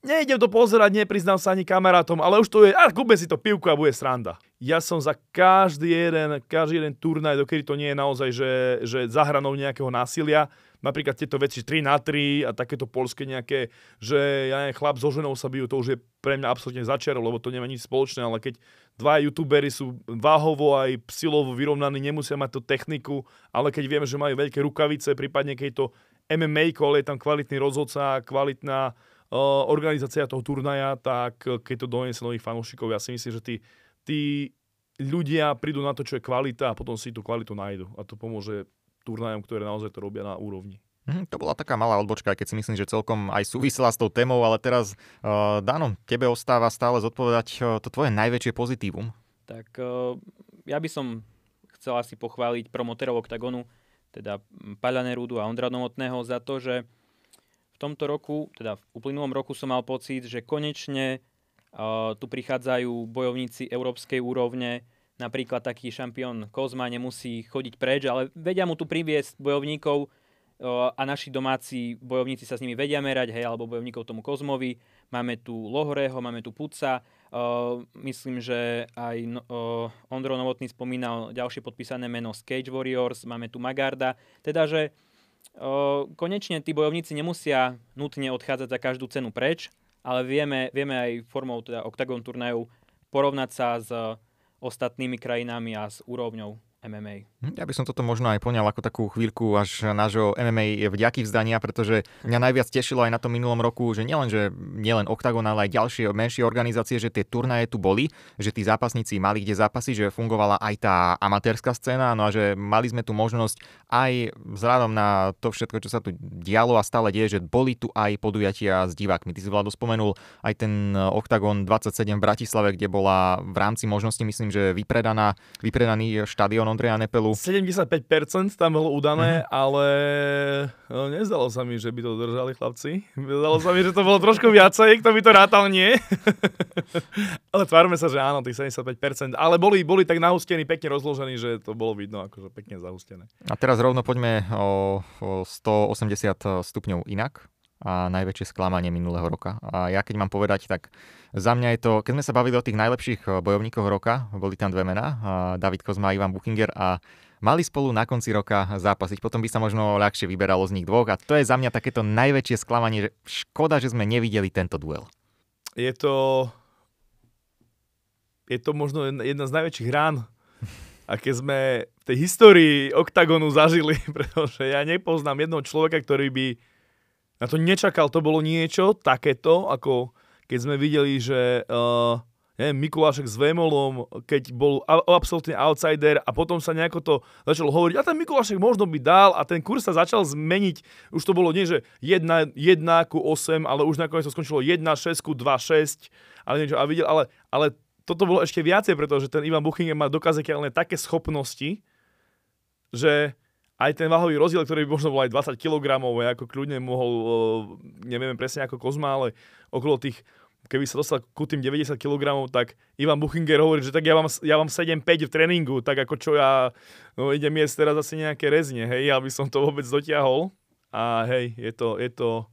Nejdem to pozerať, nepriznám sa ani kamarátom, ale už to je, a kúpme si to pivku a bude sranda. Ja som za každý jeden, každý jeden turnaj, dokedy to nie je naozaj, že, že zahranou nejakého násilia, napríklad tieto veci 3 na 3 a takéto polské nejaké, že ja neviem, chlap so ženou sa bijú, to už je pre mňa absolútne začer, lebo to nemá nič spoločné, ale keď dva youtuberi sú váhovo aj silovo vyrovnaní, nemusia mať tú techniku, ale keď vieme, že majú veľké rukavice, prípadne keď to MMA, ale je tam kvalitný rozhodca, kvalitná organizácia toho turnaja, tak e, keď to donesie nových fanúšikov, ja si myslím, že tí, tí ľudia prídu na to, čo je kvalita a potom si tú kvalitu nájdu. A to pomôže turnajom, ktoré naozaj to robia na úrovni. Hm, to bola taká malá odbočka, aj keď si myslím, že celkom aj súvisela s tou témou, ale teraz, uh, Dano, tebe ostáva stále zodpovedať uh, to tvoje najväčšie pozitívum. Tak uh, ja by som chcel asi pochváliť promoterov OKTAGONu, teda Paľa Nerudu a Ondra Novotného za to, že v tomto roku, teda v uplynulom roku som mal pocit, že konečne tu prichádzajú bojovníci európskej úrovne, napríklad taký šampión Kozma nemusí chodiť preč, ale vedia mu tu priviesť bojovníkov a naši domáci bojovníci sa s nimi vedia merať, hej, alebo bojovníkov tomu Kozmovi. Máme tu Lohorého, máme tu Puca, myslím, že aj uh, Ondro Novotný spomínal ďalšie podpísané meno z Cage Warriors, máme tu Magarda, teda že konečne tí bojovníci nemusia nutne odchádzať za každú cenu preč, ale vieme, vieme aj formou teda Octagon turnajov porovnať sa s ostatnými krajinami a s úrovňou MMA. Hm, ja by som toto možno aj poňal ako takú chvíľku až nášho MMA vďaky vzdania, pretože mňa najviac tešilo aj na tom minulom roku, že nielen, že nielen Octagon, ale aj ďalšie menšie organizácie, že tie turnaje tu boli, že tí zápasníci mali kde zápasy, že fungovala aj tá amatérska scéna, no a že mali sme tu možnosť aj vzhľadom na to všetko, čo sa tu dialo a stále deje, že boli tu aj podujatia s divákmi. Ty si Vlado spomenul aj ten Octagon 27 v Bratislave, kde bola v rámci možnosti, myslím, že vypredaná, vypredaný štadión Ondreja Nepelu. 75% tam bolo udané, mm-hmm. ale no, nezdalo sa mi, že by to držali chlapci. Zdalo sa mi, že to bolo trošku viacej, kto by to rátal, nie. ale tvárme sa, že áno, tých 75%. Ale boli, boli tak nahustení, pekne rozložení, že to bolo vidno, akože pekne zahustené. A teraz rovno poďme o, o 180 stupňov inak a najväčšie sklamanie minulého roka. A ja keď mám povedať, tak za mňa je to, keď sme sa bavili o tých najlepších eh, bojovníkoch roka, boli tam dve mená, David Kozma a Ivan Buchinger a mali spolu na konci roka zápasiť. Potom by sa možno ľahšie vyberalo z nich dvoch a to je za mňa takéto najväčšie sklamanie, že škoda, že sme nevideli tento duel. Je to je to možno jedna z najväčších rán, aké sme v tej histórii oktagonu zažili, pretože ja nepoznám jednoho človeka, ktorý by na to nečakal, to bolo niečo takéto, ako keď sme videli, že uh, neviem, Mikulášek s Vémolom, keď bol absolútne outsider a potom sa nejako to začalo hovoriť, a ten Mikulášek možno by dal a ten kurz sa začal zmeniť, už to bolo nie, že 1, 1 ku 8, ale už nakoniec to skončilo 1, 6 ku 2, 6, ale niečo, a videl, ale, ale toto bolo ešte viacej, pretože ten Ivan Buchinger má dokazateľné také schopnosti, že aj ten váhový rozdiel, ktorý by možno bol aj 20 kg, ako kľudne mohol, nevieme presne ako Kozma, ale okolo tých, keby sa dostal ku tým 90 kg, tak Ivan Buchinger hovorí, že tak ja vám, ja vám 7-5 v tréningu, tak ako čo ja, no idem jesť teraz asi nejaké rezne, hej, aby som to vôbec dotiahol. A hej, je to, je to,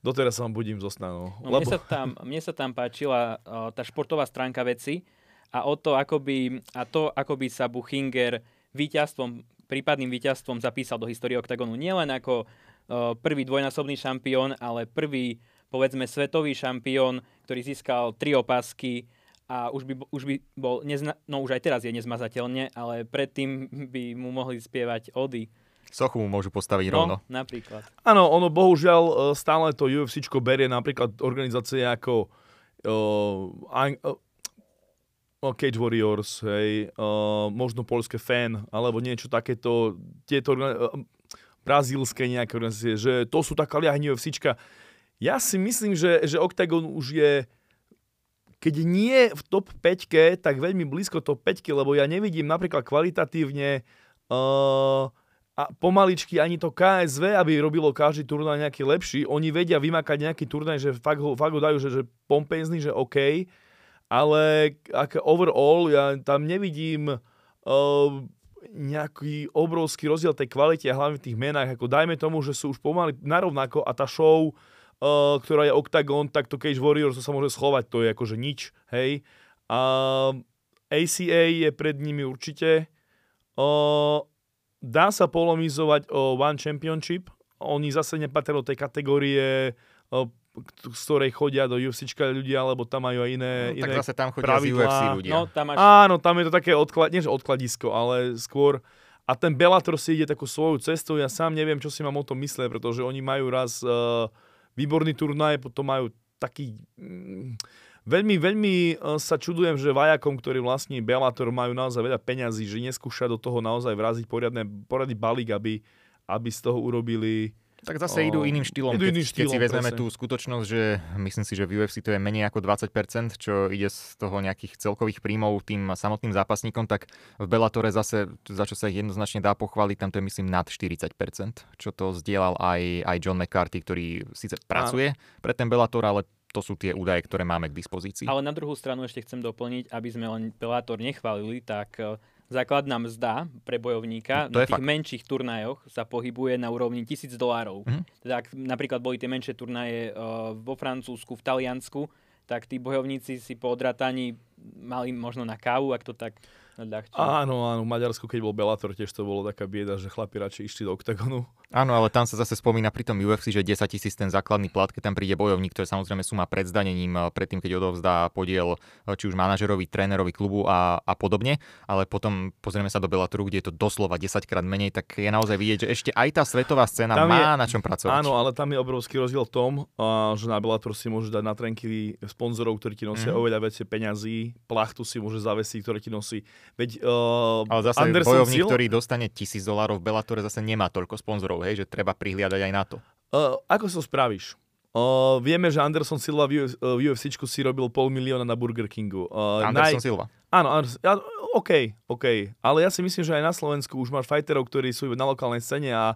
doteraz sa vám budím zo No, lebo... mne, sa tam, mne sa tam páčila uh, tá športová stránka veci a o to, ako by, a to, ako by sa Buchinger víťazstvom prípadným víťazstvom zapísal do histórie OKTAGONu nielen ako uh, prvý dvojnásobný šampión, ale prvý, povedzme, svetový šampión, ktorý získal tri opasky a už by, už by bol, nezna, no už aj teraz je nezmazateľne, ale predtým by mu mohli spievať ody. Sochu mu môžu postaviť no, rovno. napríklad. Áno, ono bohužiaľ e, stále to UFCčko berie napríklad organizácie ako uh, Cage Warriors, hej, uh, možno polské fan, alebo niečo takéto, tieto uh, brazílske nejaké organizácie, že to sú taká liahni UFCčka. Ja si myslím, že, že Octagon už je keď nie v top 5, tak veľmi blízko top 5, lebo ja nevidím napríklad kvalitatívne uh, a pomaličky ani to KSV, aby robilo každý turnaj nejaký lepší. Oni vedia vymakať nejaký turnaj, že fakt ho, fakt ho dajú, že, že pompezný, že OK ale ako overall ja tam nevidím uh, nejaký obrovský rozdiel tej kvalite a hlavne v tých menách. Ako dajme tomu, že sú už pomaly narovnako a tá show, uh, ktorá je Octagon, tak to Cage Warriors sa môže schovať, to je akože nič, hej. A ACA je pred nimi určite. Uh, dá sa polomizovať o One Championship, oni zase nepatria do tej kategórie uh, z ktorej chodia do UFC ľudia, alebo tam majú aj iné, no, tak iné zase tam chodia pravidlá. z UFC ľudia. No, tam máš... Áno, tam je to také odklad, nie že odkladisko, ale skôr a ten Bellator si ide takú svoju cestu, ja sám neviem, čo si mám o tom mysleť, pretože oni majú raz uh, výborný turnaj, potom majú taký... Mm, veľmi, veľmi uh, sa čudujem, že vajakom, ktorí vlastní Bellator, majú naozaj veľa peňazí, že neskúša do toho naozaj vraziť poriadne, poriadny balík, aby, aby z toho urobili tak zase idú iným štýlom. Idú iným štýlom, keď si vezmeme presne. tú skutočnosť, že myslím si, že v UFC to je menej ako 20%, čo ide z toho nejakých celkových príjmov tým samotným zápasníkom, tak v Bellatore zase, za čo sa ich jednoznačne dá pochváliť, tam to je myslím nad 40%, čo to zdieľal aj, aj John McCarthy, ktorý síce pracuje pre ten Bellator, ale to sú tie údaje, ktoré máme k dispozícii. Ale na druhú stranu ešte chcem doplniť, aby sme len Bellator nechválili, tak základná mzda pre bojovníka to na tých fakt. menších turnajoch sa pohybuje na úrovni 1000 dolárov. Mm-hmm. Teda ak napríklad boli tie menšie turnaje uh, vo Francúzsku, v Taliansku, tak tí bojovníci si po odrataní mali možno na kávu, ak to tak ľahčí. Áno, áno, v Maďarsku, keď bol Bellator, tiež to bolo taká bieda, že chlapi radšej išli do oktagonu. Áno, ale tam sa zase spomína pri tom UFC, že 10 tisíc ten základný plat, keď tam príde bojovník, to je samozrejme suma pred zdanením, eh, predtým, keď odovzdá podiel eh, či už manažerovi, trénerovi klubu a, a podobne, ale potom pozrieme sa do Bellatoru, kde je to doslova 10 krát menej, tak je naozaj vidieť, že ešte aj tá svetová scéna Tam má je- na čom pracovať. Áno, ale tam je obrovský rozdiel v tom, a, že na Bellator si môžeš dať na trenky sponzorov, ktorí ti nosia Mhm. oveľa väčšie peňazí, plachtu si môže zavesiť, ktoré ti nosí. Veď uh, Ale zase Anderson bojovník, Silva- ktorý dostane tisíc dolárov v Bellatore, zase nemá toľko sponzorov, hej, že treba prihliadať aj na to. Uh, ako si to spravíš? Uh, vieme, že Anderson Silva v, Uf- v UFCčku si robil pol milióna na Burger Kingu. Uh, Anderson Silva. Áno, Anderson, ja, OK, OK. Ale ja si myslím, že aj na Slovensku už máš fighterov, ktorí sú na lokálnej scéne a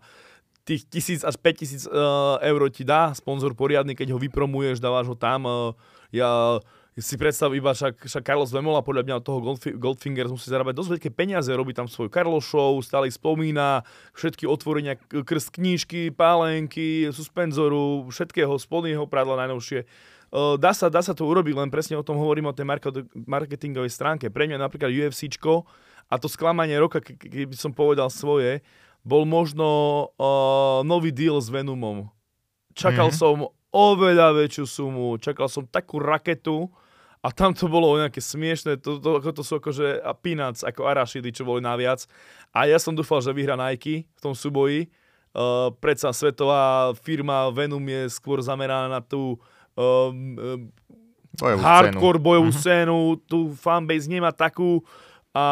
tých tisíc až 5 tisíc uh, eur ti dá sponzor poriadny, keď ho vypromuješ, dávaš ho tam. Uh, ja si predstav iba, však, však Carlos Vemola podľa mňa od toho Goldfi- Goldfingers musí zarábať dosť veľké peniaze, robí tam svoju Carlos show, stále ich spomína, všetky otvorenia krst knížky, pálenky, suspenzoru, všetkého, spodného prádla najnovšie. Uh, dá, sa, dá sa to urobiť, len presne o tom hovorím o tej marketingovej stránke. Pre mňa napríklad UFCčko a to sklamanie roka, ke- ke- keby som povedal svoje, bol možno uh, nový deal s Venumom. Čakal Mhm. som oveľa väčšiu sumu, čakal som takú raketu a tam to bolo nejaké smiešné, to, to, to, to sú akože peanuts, ako arašidy, čo boli naviac. A ja som dúfal, že vyhrá Nike v tom súboji. Uh, predsa svetová firma Venum je skôr zameraná na tú um, Bojovú hardcore scénu. bojovú Mhm. scénu, tu fanbase nemá takú a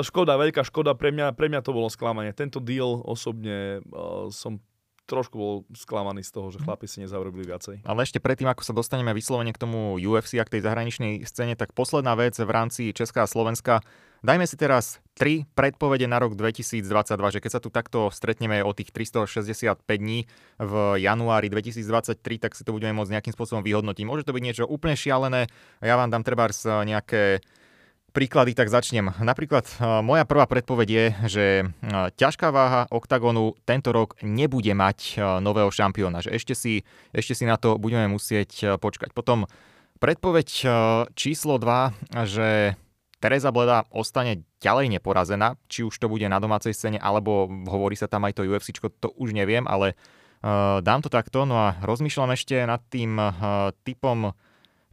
škoda, veľká škoda, pre mňa, pre mňa to bolo sklamanie. Tento deal osobne uh, som trošku bol sklamaný z toho, že chlapi si nezaurobili viacej. Ale ešte predtým, ako sa dostaneme vyslovene k tomu UFC a k tej zahraničnej scéne, tak posledná vec v rámci Česká a Slovenska. Dajme si teraz tri predpovede na rok 2022, že keď sa tu takto stretneme o tých 365 dní v januári 2023, tak si to budeme môcť nejakým spôsobom vyhodnotiť. Môže to byť niečo úplne šialené, ja vám dám treba nejaké príklady, tak začnem. Napríklad moja prvá predpoveď je, že ťažká váha OKTAGONu tento rok nebude mať nového šampióna, že ešte si, ešte si na to budeme musieť počkať. Potom predpoveď číslo 2, že Teresa Bleda ostane ďalej neporazená, či už to bude na domácej scéne, alebo hovorí sa tam aj to UFC, to už neviem, ale dám to takto. No a rozmýšľam ešte nad tým typom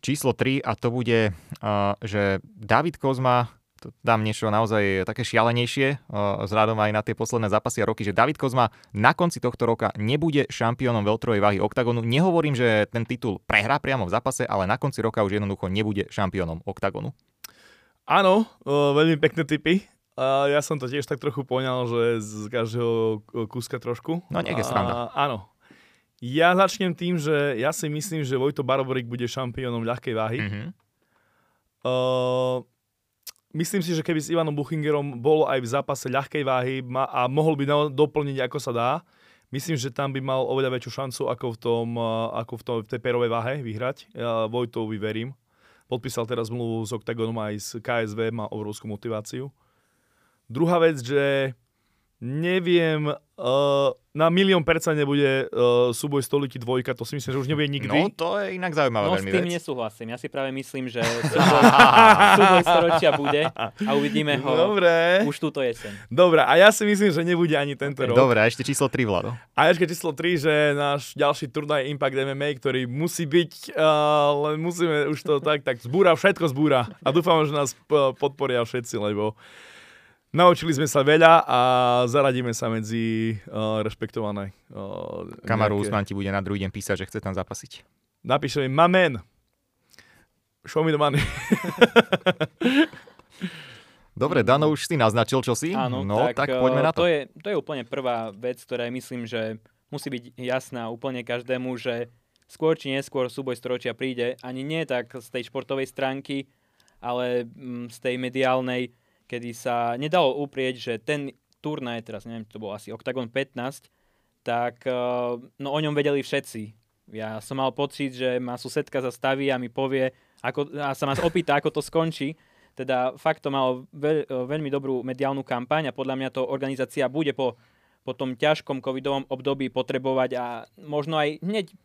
číslo 3 a to bude, uh, že David Kozma, dám niečo naozaj také šialenejšie, vzhľadom aj na tie posledné zápasy a roky, že David Kozma na konci tohto roka nebude šampiónom veľtrovej váhy OKTAGONu. Nehovorím, že ten titul prehrá priamo v zápase, ale na konci roka už jednoducho nebude šampiónom OKTAGONu. Áno, uh, veľmi pekné tipy. Uh, ja som to tiež tak trochu poňal, že z každého kúska trošku. No, je sranda. Áno. Ja začnem tým, že ja si myslím, že Vojto Barborik bude šampiónom ľahkej váhy. Mhm. Uh, myslím si, že keby s Ivanom Buchingerom bol aj v zápase ľahkej váhy a mohol by doplniť, ako sa dá, myslím, že tam by mal oveľa väčšiu šancu, ako v, tom, uh, ako v, tom, v tej perovej váhe vyhrať. Ja Vojtovi verím. Podpísal teraz zmluvu s Octagonom aj s KSV, má obrovskú motiváciu. Druhá vec, že neviem, uh, na milión percent nebude uh, súboj stoliky dvojka, to si myslím, že už nebude nikdy. No to je inak zaujímavá No s veľmi tým vec. nesúhlasím. Ja si práve myslím, že súboj, súboj storočia bude a uvidíme ho Dobre. už túto jeseň. Dobre, a ja si myslím, že nebude ani tento rok. Dobre, a ešte číslo 3, Vlado. A ešte číslo 3, že náš ďalší turnaj Impact MMA, ktorý musí byť, uh, len musíme už to tak, tak zbúra, všetko zbúra. A dúfam, že nás podporia všetci, lebo naučili sme sa veľa a zaradíme sa medzi uh, rešpektované. Uh, Kamaru nejaké- Usman ti bude na druhý deň písať, že chce tam zapasiť. Napíše mi, mamen, show me the money. Dobre, Dano, už si naznačil, čo si? Áno, no, tak, eh, poďme na to. To je, to je úplne prvá vec, ktorá myslím, že musí byť jasná úplne každému, že skôr či neskôr súboj storočia príde, ani nie tak z tej športovej stránky, ale mm, z tej mediálnej, kedy sa nedalo uprieť, že ten turnaj, teraz neviem, to bol asi Octagon 15, tak eh, no o ňom vedeli všetci. Ja som mal pocit, že ma susedka zastaví a mi povie, ako, a sa ma opýta, ako to skončí. Teda fakt to malo veľ, veľmi dobrú mediálnu kampaň a podľa mňa to organizácia bude po, po tom ťažkom covidovom období potrebovať a možno aj hneď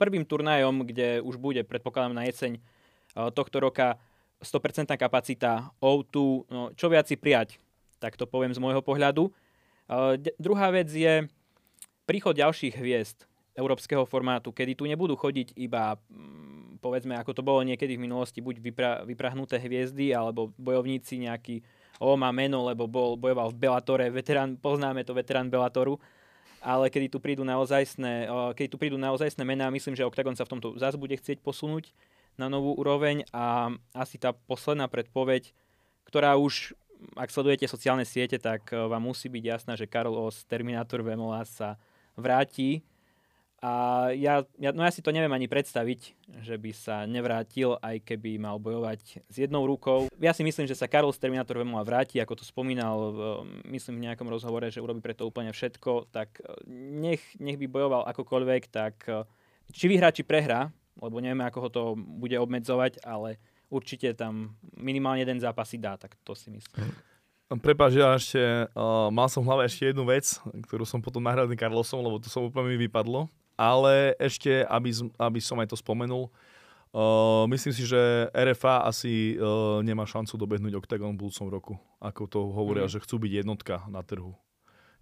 prvým turnajom, kde už bude, predpokladám na jeseň eh, tohto roka, 100% kapacita O2, no, čo viac si prijať, tak to poviem z môjho pohľadu. D- druhá vec je príchod ďalších hviezd európskeho formátu, kedy tu nebudú chodiť iba, mm, povedzme, ako to bolo niekedy v minulosti, buď vypra- vyprahnuté hviezdy, alebo bojovníci nejaký, o, má meno, lebo bol, bojoval v Bellatore, veterán, poznáme to, veterán Bellatoru, ale kedy tu prídu naozajstné, keď tu prídu naozajstné mená, myslím, že Octagon sa v tomto zás bude chcieť posunúť na novú úroveň a asi tá posledná predpoveď, ktorá už, ak sledujete sociálne siete, tak e, vám musí byť jasná, že Karol Os, Terminator Vemola sa vráti a ja, ja, no ja si to neviem ani predstaviť, že by sa nevrátil, aj keby mal bojovať s jednou rukou. Ja si myslím, že sa Karol z Terminator Vemola vráti, ako to spomínal, myslím v nejakom rozhovore, že urobí preto úplne všetko, tak e, nech, nech by bojoval akokoľvek, tak e, či vyhrá, či prehrá, lebo nevieme, ako ho to bude obmedzovať, ale určite tam minimálne jeden zápas si dá, tak to si myslím. Prepač, ja ešte, uh, mal som v hlave ešte jednu vec, ktorú som potom nahral Carlosom, lebo to som úplne mi vypadlo ale ešte, aby, aby som aj to spomenul, uh, myslím si, že RFA asi uh, nemá šancu dobehnúť Octagon v budúcom roku, ako to hovoria, mm. že chcú byť jednotka na trhu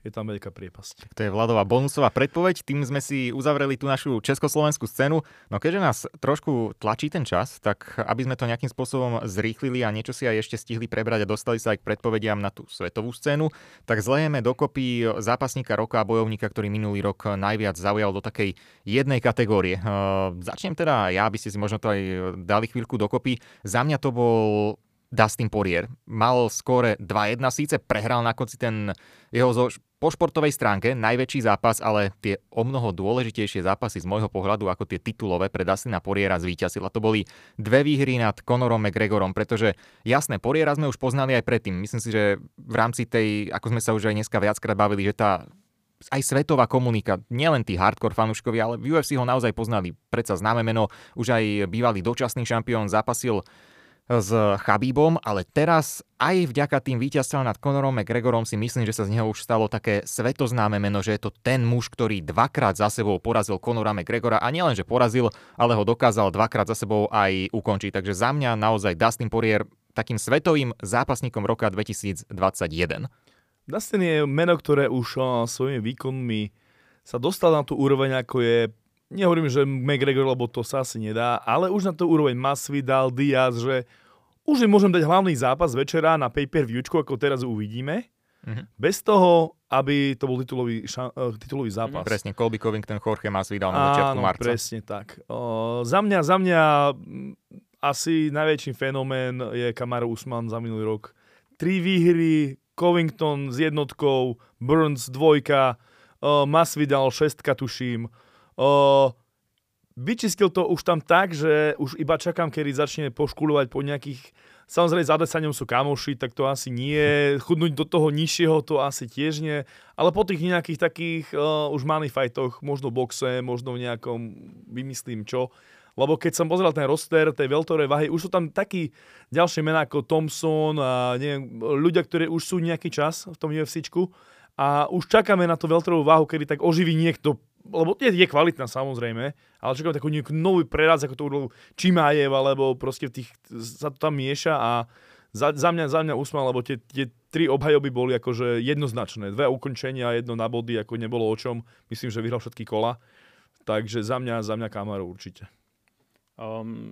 je tam veľká priepasť. To je Vladová bonusová predpoveď, tým sme si uzavreli tú našu československú scénu. No keďže nás trošku tlačí ten čas, tak aby sme to nejakým spôsobom zrýchlili a niečo si aj ešte stihli prebrať a dostali sa aj k predpovediam na tú svetovú scénu, tak zlejeme dokopy zápasníka roka a bojovníka, ktorý minulý rok najviac zaujal do takej jednej kategórie. Uh, začnem teda ja, aby ste si možno to aj dali chvíľku dokopy. Za mňa to bol Dustin Poirier. Mal skóre 2-1, síce prehral na konci ten jeho zo, po športovej stránke najväčší zápas, ale tie o mnoho dôležitejšie zápasy z môjho pohľadu ako tie titulové pre Dustina Poriera zvíťazila. To boli dve výhry nad Conorom McGregorom, pretože jasné, Poriera sme už poznali aj predtým. Myslím si, že v rámci tej, ako sme sa už aj dneska viackrát bavili, že tá aj svetová komunika, nielen tí hardcore fanúškovia, ale v UFC ho naozaj poznali. Predsa známe meno, už aj bývalý dočasný šampión zapasil s Chabíbom, ale teraz aj vďaka tým víťazstvom nad Conorom McGregorom si myslím, že sa z neho už stalo také svetoznáme meno, že je to ten muž, ktorý dvakrát za sebou porazil Conora McGregora a nielen, že porazil, ale ho dokázal dvakrát za sebou aj ukončiť. Takže za mňa naozaj Dustin Poirier takým svetovým zápasníkom roka 2021. Dustin je meno, ktoré už svojimi výkonmi sa dostal na tú úroveň, ako je nehovorím, že McGregor, lebo to sa asi nedá, ale už na to úroveň Masvidal, Diaz, že už im môžem dať hlavný zápas večera na pay-per-viewčku, ako teraz uvidíme, mm-hmm. bez toho, aby to bol titulový, ša- uh, titulový zápas. Mm-hmm. Presne, Colby Covington, Jorge Masvidal na začiatku Áno, marca. presne tak. Uh, za mňa, za mňa asi najväčší fenomén je Kamaru Usman za minulý rok. Tri výhry, Covington s jednotkou, Burns dvojka, uh, Masvidal šestka tuším, O, vyčistil to už tam tak, že už iba čakám, kedy začne poškulovať po nejakých... Samozrejme, za Desaňom sú kamoši, tak to asi nie. Chudnúť do toho nižšieho to asi tiež nie. Ale po tých nejakých takých uh, už money fightoch, možno boxe, možno v nejakom, vymyslím čo, lebo keď som pozeral ten roster tej veľtorej váhy, už sú tam takí ďalšie mená ako Thompson a neviem, ľudia, ktorí už sú nejaký čas v tom UFCčku a už čakáme na tú veľtorovú váhu, kedy tak oživí niekto lebo je, je kvalitná samozrejme, ale čakám takú nejakú nový preraz, ako to urobil Čimajev, alebo proste v tých, sa to tam mieša a za, za mňa, za mňa Usman, lebo tie, tie tri obhajoby boli akože jednoznačné. Dve ukončenia, jedno na body, ako nebolo o čom. Myslím, že vyhral všetky kola. Takže za mňa, za mňa Kamaru určite. Um,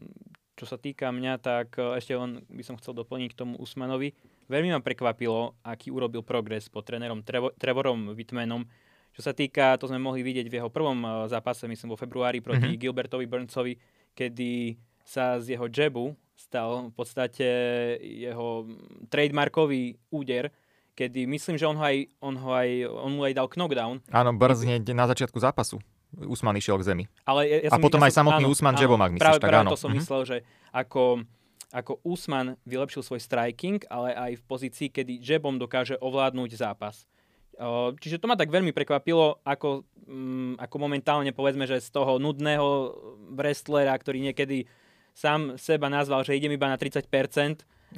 čo sa týka mňa, tak e, ešte len by som chcel doplniť k tomu Usmanovi. Veľmi ma prekvapilo, aký urobil progres pod trénerom Trevorom Whitmanom čo sa týka, to sme mohli vidieť v jeho prvom eh, zápase, myslím vo februári proti mm-hmm. Gilbertovi Burnsovi, kedy sa z jeho jabu stal v podstate jeho trademarkový úder, kedy myslím, že on ho aj, on ho aj, on mu aj dal knockdown. Áno, hneď na začiatku zápasu. Usman išiel k zemi. Ale ja, ja a potom ja aj samotný áno, Usman jabom, ak myslíš, práve, tak práve áno. to som mm-hmm. myslel, že ako, ako Usman vylepšil svoj striking, ale aj v pozícii, kedy jabom dokáže ovládnuť zápas. Čiže to ma tak veľmi prekvapilo, ako, um, ako momentálne povedzme, že z toho nudného wrestlera, ktorý niekedy sám seba nazval, že idem iba na 30%,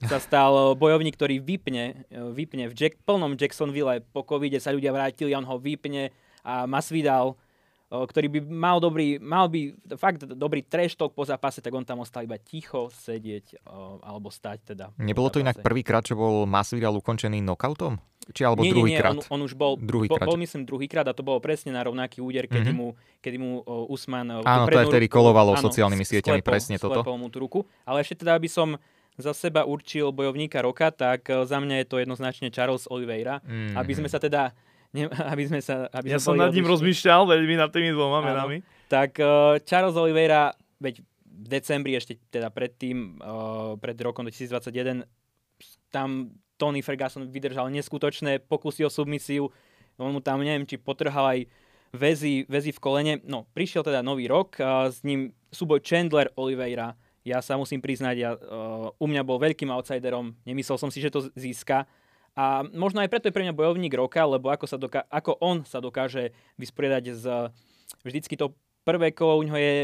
sa stal bojovník, ktorý vypne, vypne v Jack, plnom Jacksonville po covide sa ľudia vrátili, on ho vypne a Masvidal ktorý by mal dobrý, mal by fakt dobrý talk po zápase, tak on tam ostal iba ticho sedieť alebo stať teda. Nebolo to inak prvýkrát, čo bol Masvidal ukončený knockoutom? Či alebo nie, druhýkrát? Nie, nie, on, on už bol, druhýkrát. bol, bol myslím druhýkrát a to bolo presne na rovnaký úder, kedy mm-hmm. mu, kedy mu uh, Usman... Áno, to aj vtedy kolovalo áno, sociálnymi sieťami, sklepol, presne toto. mu tú ruku. Ale ešte teda, aby som za seba určil bojovníka roka, tak za mňa je to jednoznačne Charles Oliveira. Mm-hmm. Aby sme sa teda ne, aby sme sa... Aby ja som nad ním rozmýšľal veľmi nad tými dvoma menami. Tak uh, Charles Oliveira, veď v decembri ešte teda predtým, uh, pred rokom 2021, tam Tony Ferguson vydržal neskutočné pokusy o submisiu. On mu tam, neviem, či potrhal aj väzy, väzy v kolene. No, prišiel teda nový rok, uh, s ním súboj Chandler Oliveira. Ja sa musím priznať, ja, uh, u mňa bol veľkým outsiderom, nemyslel som si, že to získa. A možno aj preto je pre mňa bojovník roka, lebo ako, sa doká- ako on sa dokáže vysporiadať z... Vždycky to prvé kolo u ňoho je...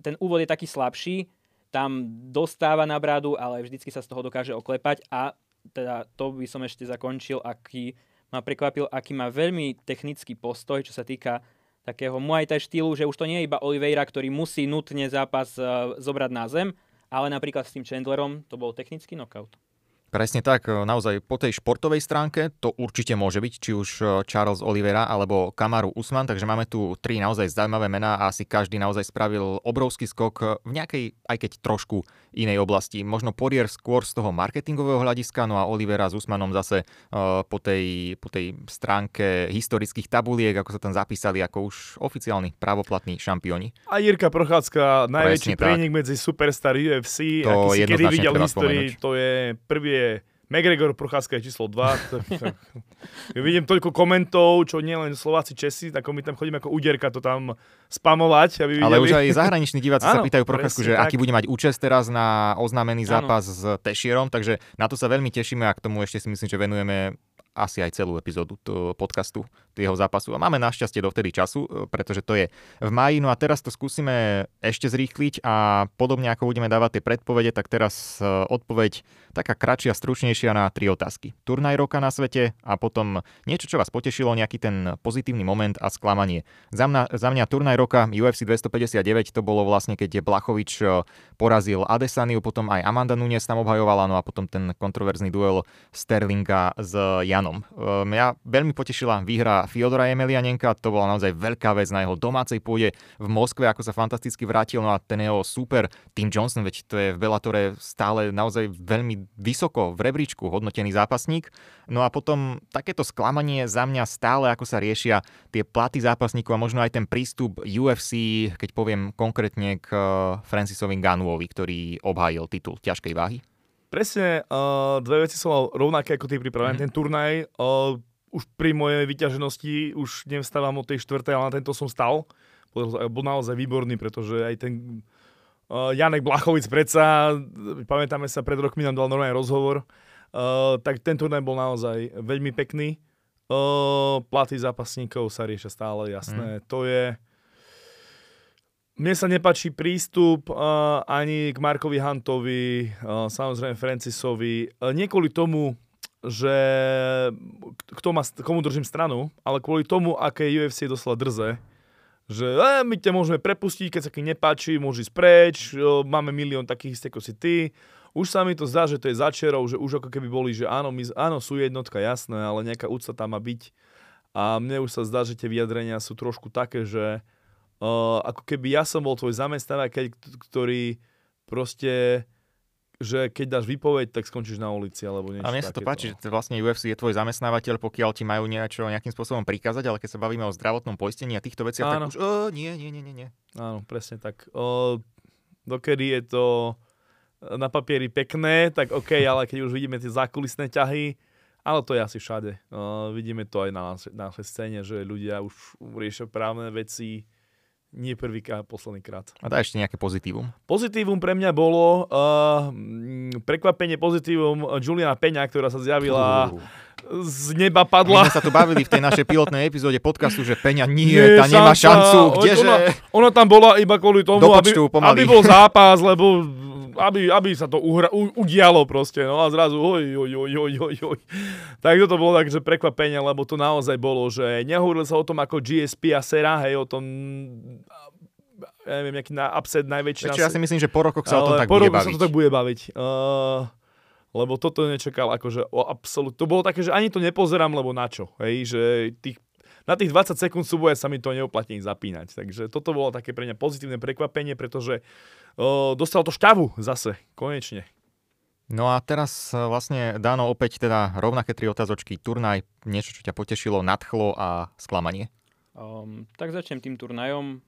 Ten úvod je taký slabší, tam dostáva na bradu, ale vždycky sa z toho dokáže oklepať a teda to by som ešte zakončil, aký ma prekvapil, aký má veľmi technický postoj, čo sa týka takého Muay Thai štýlu, že už to nie je iba Oliveira, ktorý musí nutne zápas uh, zobrať na zem, ale napríklad s tým Chandlerom to bol technický knockout. Presne tak, e, naozaj po tej športovej stránke to určite môže byť, či už e, Charles Oliveira alebo Kamaru Usman, takže máme tu tri naozaj zaujímavé mená a asi každý naozaj spravil obrovský skok v nejakej, aj keď trošku inej oblasti. Možno Porier skôr z toho marketingového hľadiska, no a Oliveira s Usmanom zase po, tej, po tej stránke historických tabuliek, ako sa tam zapísali ako už oficiálni právoplatní šampióni. A Jirka Prochádzka, najväčší prienik medzi Superstar UFC, to aký si kedy videl v histórii, to je prvý McGregor Procházka je číslo 2. ja vidím toľko komentov, čo nie len Slováci, Česi, ako my tam chodíme ako úderka to tam spamovať. Aby videli. Ale už aj zahraniční diváci sa pýtajú Procházku, že tak. aký bude mať účest teraz na oznámený zápas Áno. s Tešierom, takže na to sa veľmi tešíme a k tomu ešte si myslím, že venujeme asi aj celú epizódu podcastu jeho zápasu. A máme našťastie dovtedy času, e, pretože to je v máji. No a teraz to skúsime ešte zrýchliť a podobne ako budeme dávať tie predpovede, tak teraz e, odpoveď taká kratšia, stručnejšia na tri otázky. Turnaj roka na svete a potom niečo, čo vás potešilo, nejaký ten pozitívny moment a sklamanie. Za mňa, za mňa turnaj roka UFC 259 to bolo vlastne, keď Blachovič e, porazil Adesaniu, potom aj Amanda Nunes tam obhajovala, no a potom ten kontroverzný duel Sterlinga s Jan Janom. Ja veľmi potešila výhra Fiodora Emelianenka, to bola naozaj veľká vec na jeho domácej pôde v Moskve, ako sa fantasticky vrátil, no a ten jeho super Tim Johnson, veď to je v Bellatore stále naozaj veľmi vysoko v rebríčku hodnotený zápasník. No a potom takéto sklamanie za mňa stále, ako sa riešia tie platy zápasníkov a možno aj ten prístup UFC, keď poviem konkrétne k eh, Francisovi Ganuovi, ktorý obhájil titul ťažkej váhy. Presne, uh, dve veci som mal rovnaké ako ty pripravený. Mm-hmm. Ten turnaj, uh, už pri mojej vyťaženosti, už nevstávam od tej štvrtej, ale na tento som stal. Bol, naozaj výborný, pretože aj ten uh, Janek Blachovic predsa, pamätáme sa, pred rokmi nám dal normálny rozhovor, uh, tak ten turnaj bol naozaj veľmi pekný. Uh, platy zápasníkov sa riešia stále, jasné. Mm. To je mne sa nepačí prístup uh, ani k Markovi Huntovi, uh, samozrejme Francisovi. Uh, nie kvôli tomu, že kto má, komu držím stranu, ale kvôli tomu, aké UFC je doslova drze. Že e, my ťa môžeme prepustiť, keď sa ti nepáči, môžeš ísť preč, máme milión takých istých ako si ty. Už sa mi to zdá, že to je začerov, že už ako keby boli, že áno, my, áno, sú jednotka, jasné, ale nejaká úcta tam má byť. A mne už sa zdá, že tie vyjadrenia sú trošku také, že uh, ako keby ja som bol tvoj zamestnávateľ, ktorý proste že keď dáš výpoveď, tak skončíš na ulici alebo niečo A mne sa to páči, že vlastne UFC je tvoj zamestnávateľ, pokiaľ ti majú niečo nejakým spôsobom prikázať, ale keď sa bavíme o zdravotnom poistení a týchto veciach, Áno. tak už uh, nie, nie, nie, nie, nie. Áno, presne tak. Uh, dokedy je to na papieri pekné, tak OK, ale keď už vidíme tie zákulisné ťahy, ale to je asi všade. Uh, vidíme to aj na našej scéne, že ľudia už riešia právne veci, nie prvýkrát, posledný krát. A dá ešte nejaké pozitívum? Pozitívum pre mňa bolo uh, prekvapenie pozitívum Juliana Peňa, ktorá sa zjavila uh. Z neba padla. My sme sa tu bavili v tej našej pilotnej epizóde podcastu, že Peňa nie, nie tá nemá šancu. Kdeže? Ona, ona tam bola iba kvôli tomu, aby, aby bol zápas, lebo aby, aby sa to uhra, u, udialo proste, no a zrazu oj, oj, oj, oj, oj, oj. Tak to bolo takže prekvapenie, lebo to naozaj bolo, že nehovorilo sa o tom ako GSP a Sera, hej, o tom ja neviem, nejaký na upset najväčší. Ja si myslím, že po rokoch sa o tom tak po bude baviť. sa to tak bude baviť. Uh, lebo toto nečakal akože o absolút. To bolo také, že ani to nepozerám, lebo na čo. Hej, že tých, na tých 20 sekúnd súboja sa mi to neoplatí zapínať. Takže toto bolo také pre mňa pozitívne prekvapenie, pretože uh, dostal to šťavu zase, konečne. No a teraz vlastne Dano opäť teda rovnaké tri otázočky. Turnaj, niečo, čo ťa potešilo, nadchlo a sklamanie? Um, tak začnem tým turnajom.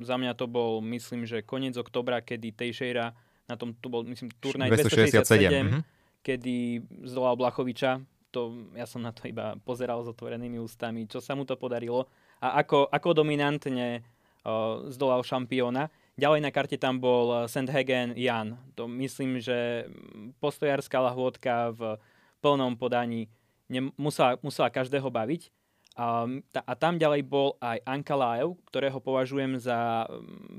Za mňa to bol, myslím, že koniec oktobra, kedy Tejšejra na tom, tu bol, myslím, turnaj 267, 267 mm-hmm kedy zdolal Blachoviča. To, ja som na to iba pozeral s otvorenými ústami, čo sa mu to podarilo a ako, ako dominantne uh, zdolal šampióna. Ďalej na karte tam bol Sandhagen Jan. To myslím, že postojárska lahôdka v plnom podaní ne, musela, musela každého baviť. A, a tam ďalej bol aj Anka Laev, ktorého považujem za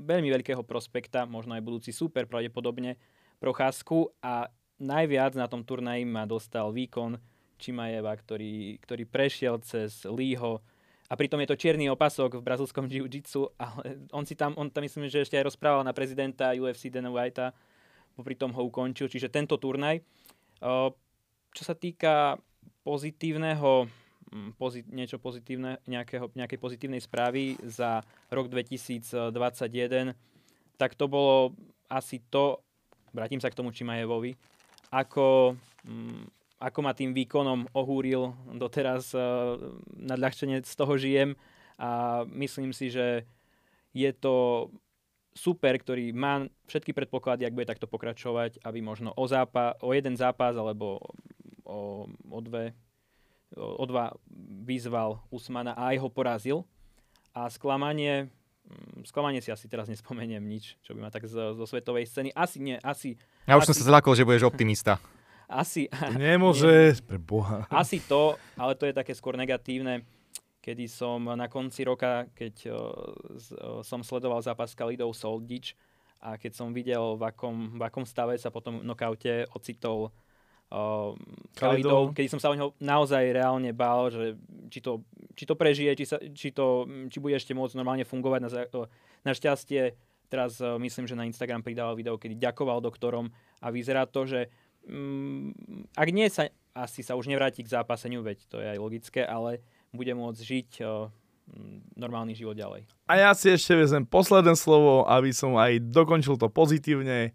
veľmi veľkého prospekta, možno aj budúci super pravdepodobne, procházku a najviac na tom turnaji ma dostal výkon Čimajeva, ktorý, ktorý prešiel cez Lího a pritom je to čierny opasok v brazilskom jiu-jitsu, ale on si tam, on tam myslím, že ešte aj rozprával na prezidenta UFC Dana Whitea, popri tom ho ukončil, čiže tento turnaj. Čo sa týka pozitívneho, mm, pozit, niečo pozitívne, nejakého, nejakej pozitívnej správy za rok 2021, tak to bolo asi to, vrátim sa k tomu Čimajevovi, ako, mm, ako ma tým výkonom ohúril. Doteraz uh, nadľahčenie z toho žijem a myslím si, že je to super, ktorý má všetky predpoklady, ak bude takto pokračovať, aby možno o, zápa- o jeden zápas alebo o, o, dve, o, dva vyzval Usmana a aj ho porazil. A sklamanie, sklamanie si asi teraz nespomeniem nič, čo by ma tak zo, zo svetovej scény. Asi nie, asi ja už asi, som sa zlákol, že budeš optimista. Asi. Nemôže, pre Boha. Asi to, ale to je také skôr negatívne, kedy som na konci roka, keď uh, uh, som sledoval zápas Kalidov Soldič a keď som videl, v akom, v akom stave sa potom v nokaute ocitol uh, Kalidov, kedy som sa o neho naozaj reálne bál, že či to, či to prežije, či, sa, či, to, či bude ešte môcť normálne fungovať. Na, na šťastie Teraz uh, myslím, že na Instagram pridával video, kedy ďakoval doktorom a vyzerá to, že um, ak nie sa, asi sa už nevráti k zápaseniu, veď to je aj logické, ale bude môcť žiť uh, normálny život ďalej. A ja si ešte vezem posledné slovo, aby som aj dokončil to pozitívne.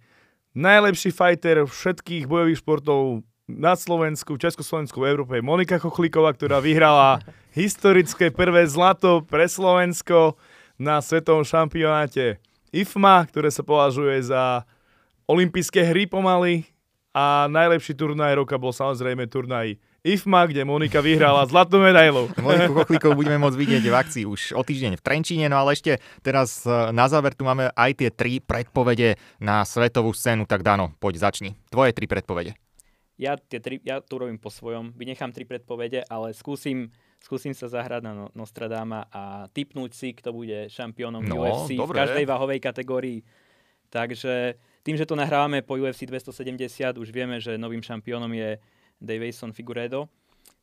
Najlepší fighter všetkých bojových športov na Slovensku, Československu, v Európe Monika Chochlíková, ktorá vyhrala historické prvé zlato pre Slovensko na svetovom šampionáte IFMA, ktoré sa považuje za olympijské hry pomaly. A najlepší turnaj roka bol samozrejme turnaj IFMA, kde Monika vyhrala zlatú medailu. Moniku Kochlíkov budeme môcť vidieť v akcii už o týždeň v Trenčíne, no ale ešte teraz e, na záver tu máme aj tie tri predpovede na svetovú scénu, tak Dano, poď začni. Tvoje tri predpovede. Ja, tie tri, ja tu robím po svojom, vynechám tri predpovede, ale skúsim skúsim sa zahrať na no- Nostradama a typnúť si, kto bude šampiónom no, UFC dobre. v každej váhovej kategórii. Takže tým, že to nahrávame po UFC 270, už vieme, že novým šampiónom je Davison Figueredo.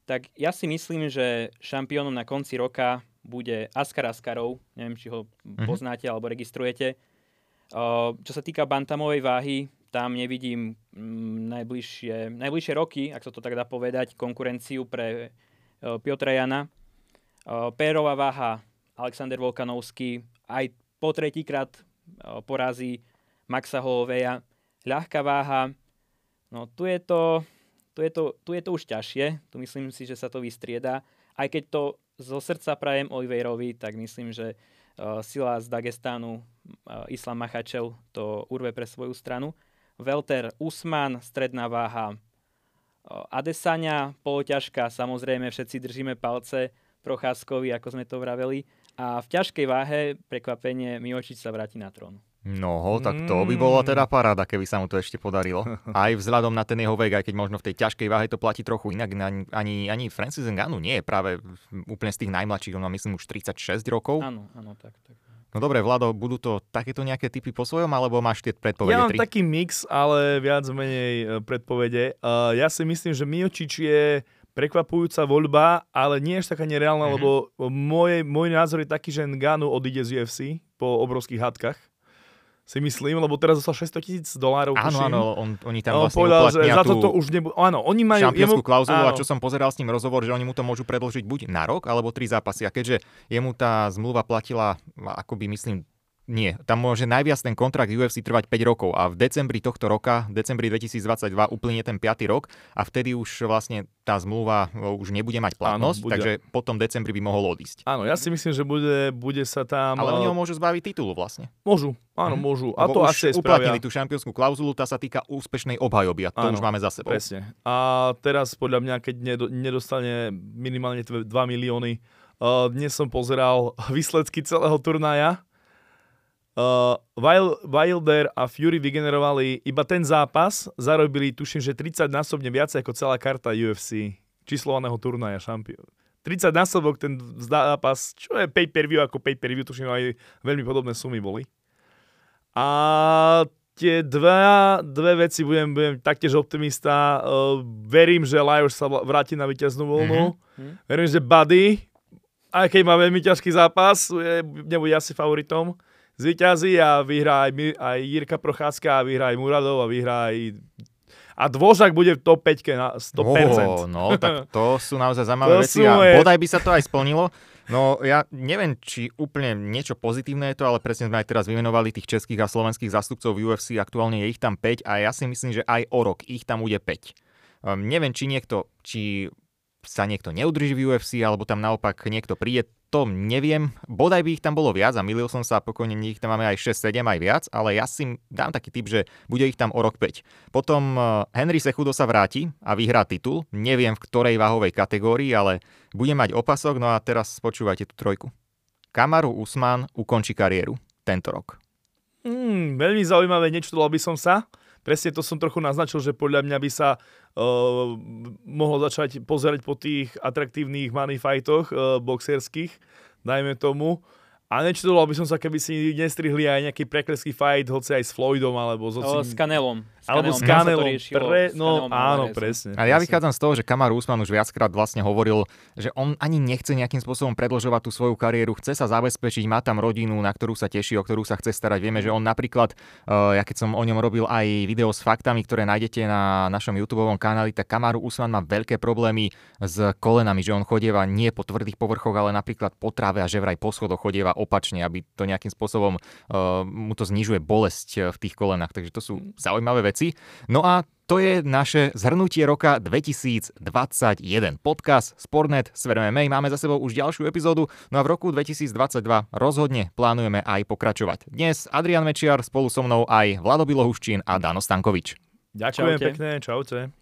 Tak ja si myslím, že šampiónom na konci roka bude Askar Askarov. Neviem, či ho mm-hmm. poznáte alebo registrujete. Čo sa týka bantamovej váhy, tam nevidím mm, najbližšie, najbližšie roky, ak sa to tak dá povedať, konkurenciu pre Piotra Jana. Pérová váha Alexander Volkanovský aj po tretíkrát porazí Maxa Holoveja. Ľahká váha, no tu je to, tu je to, tu je to už ťažšie, tu myslím si, že sa to vystrieda. Aj keď to zo srdca prajem Oliveirovi, tak myslím, že uh, sila z Dagestánu, uh, Islam Machačev to urve pre svoju stranu. Welter Usman, stredná váha Adesania, poloťažká, samozrejme všetci držíme palce Procházkovi, ako sme to vraveli. A v ťažkej váhe prekvapenie Miočič sa vráti na trón. No, tak to by bola teda paráda, keby sa mu to ešte podarilo. Aj vzhľadom na ten jeho vek, aj keď možno v tej ťažkej váhe to platí trochu inak. Ani, ani Francis Ngannou nie je práve úplne z tých najmladších, on má myslím už 36 rokov. Áno, áno, tak, tak. No dobre, Vlado, budú to takéto nejaké typy po svojom, alebo máš tie predpovede Ja mám tri? taký mix, ale viac menej e, predpovede. Uh, ja si myslím, že Miočič je prekvapujúca voľba, ale nie až taká nereálna, Mhm. lebo môj, môj názor je taký, že Ngánu odíde z UFC po obrovských hádkach. Si myslím, lebo teraz dostal 600 tisíc dolárov. Áno, tuším. áno, on, oni tam On vlastne povedal, že za toto už nebudú... Áno, oni majú... šampiónsku klauzulu a čo som pozeral s ním rozhovor, že oni mu to môžu predlžiť buď na rok, alebo tri zápasy. A keďže jemu tá zmluva platila, akoby myslím, nie, tam môže najviac ten kontrakt UFC trvať 5 rokov a v decembri tohto roka, decembri 2022 uplynie ten 5. rok a vtedy už vlastne tá zmluva o, už nebude mať platnosť, Áno, bude. takže po tom decembri by mohol odísť. Áno, ja si myslím, že bude, bude sa tam... Ale oni eh, ho môžu zbaviť titulu vlastne. Môžu, áno, Mhm. môžu. A Lebo to asi uplatnili spravia. tú šampiónsku klauzulu, tá sa týka úspešnej obhajoby a to Áno, už máme za sebou. Presne. A teraz podľa mňa, keď nedo, nedostane minimálne 2 milióny, uh, dnes som pozeral výsledky celého turnaja. Uh, Wild, Wilder a Fury vygenerovali iba ten zápas, zarobili tuším, že 30 násobne viac ako celá karta UFC, číslovaného turnaja šampión. 30 násobok ten zápas, čo je 5 per view ako 5 per view, tuším aj veľmi podobné sumy boli. A tie dva, dve veci budem, budem taktiež optimista. Uh, verím, že Lajos sa vráti na víťaznú voľnu. Mhm. Verím, že Buddy, aj keď má veľmi ťažký zápas, je, nebude asi favoritom, zvíťazí a vyhrá aj, aj Jirka Procházka a vyhrá aj Muradov a vyhrá aj... A Dvožak bude v top 5 na 100%. Ó, no, tak to sú naozaj zaujímavé veci a moje- bodaj by sa to aj splnilo. No ja neviem, či úplne niečo pozitívne je to, ale presne sme aj teraz vymenovali tých českých a slovenských zástupcov v UFC, aktuálne je ich tam 5 a ja si myslím, že aj o rok ich tam bude 5. Um, neviem, či niekto, či sa niekto neudrží v UFC, alebo tam naopak niekto príde, to neviem. Bodaj by ich tam bolo viac a milil som sa, pokojne ich tam máme aj 6-7 aj viac, ale ja si dám taký typ, že bude ich tam o rok 5. Potom uh, Henry Sechudo sa vráti a vyhrá titul. Neviem v ktorej váhovej kategórii, ale bude mať opasok. No a teraz počúvajte tú trojku. Kamaru Usman ukončí kariéru tento rok. Hmm, veľmi zaujímavé, nečudoval by som sa. Presne to som trochu naznačil, že podľa mňa by sa uh, mohol začať pozerať po tých atraktívnych money fightoch uh, boxerských, dajme tomu. A nečudoval by som sa, keby si nestrihli aj nejaký prekleský fight, hoci aj s Floydom, alebo s O, hocím... s Kanelom. Alebo s Kanelom, Pre, no áno, presne. A ja vychádzam z toho, že Kamaru Usman už viackrát vlastne hovoril, že on ani nechce nejakým spôsobom predlžovať tú svoju kariéru, chce sa zabezpečiť, má tam rodinu, na ktorú sa teší, o ktorú sa chce starať. Vieme, že on napríklad, uh, ja keď som o ňom robil aj video s faktami, ktoré nájdete na našom YouTube kanáli, tak Kamaru Usman má veľké problémy s kolenami, že on chodieva nie po tvrdých povrchoch, ale napríklad po tráve a že vraj po schodoch chodieva opačne, aby to nejakým spôsobom uh, mu to znižuje bolesť eh, v tých kolenách. Takže to sú zaujímavé veci. No a to je naše zhrnutie roka 2021. Podcast Sportnet Sver MMA. Máme za sebou už ďalšiu epizódu, no a v roku 2022 rozhodne plánujeme aj pokračovať. Dnes Adrian Mečiar, spolu so mnou aj Vlado Bilohuščín a Dano Stankovič. Ďakujem Čaute. pekne, čaute.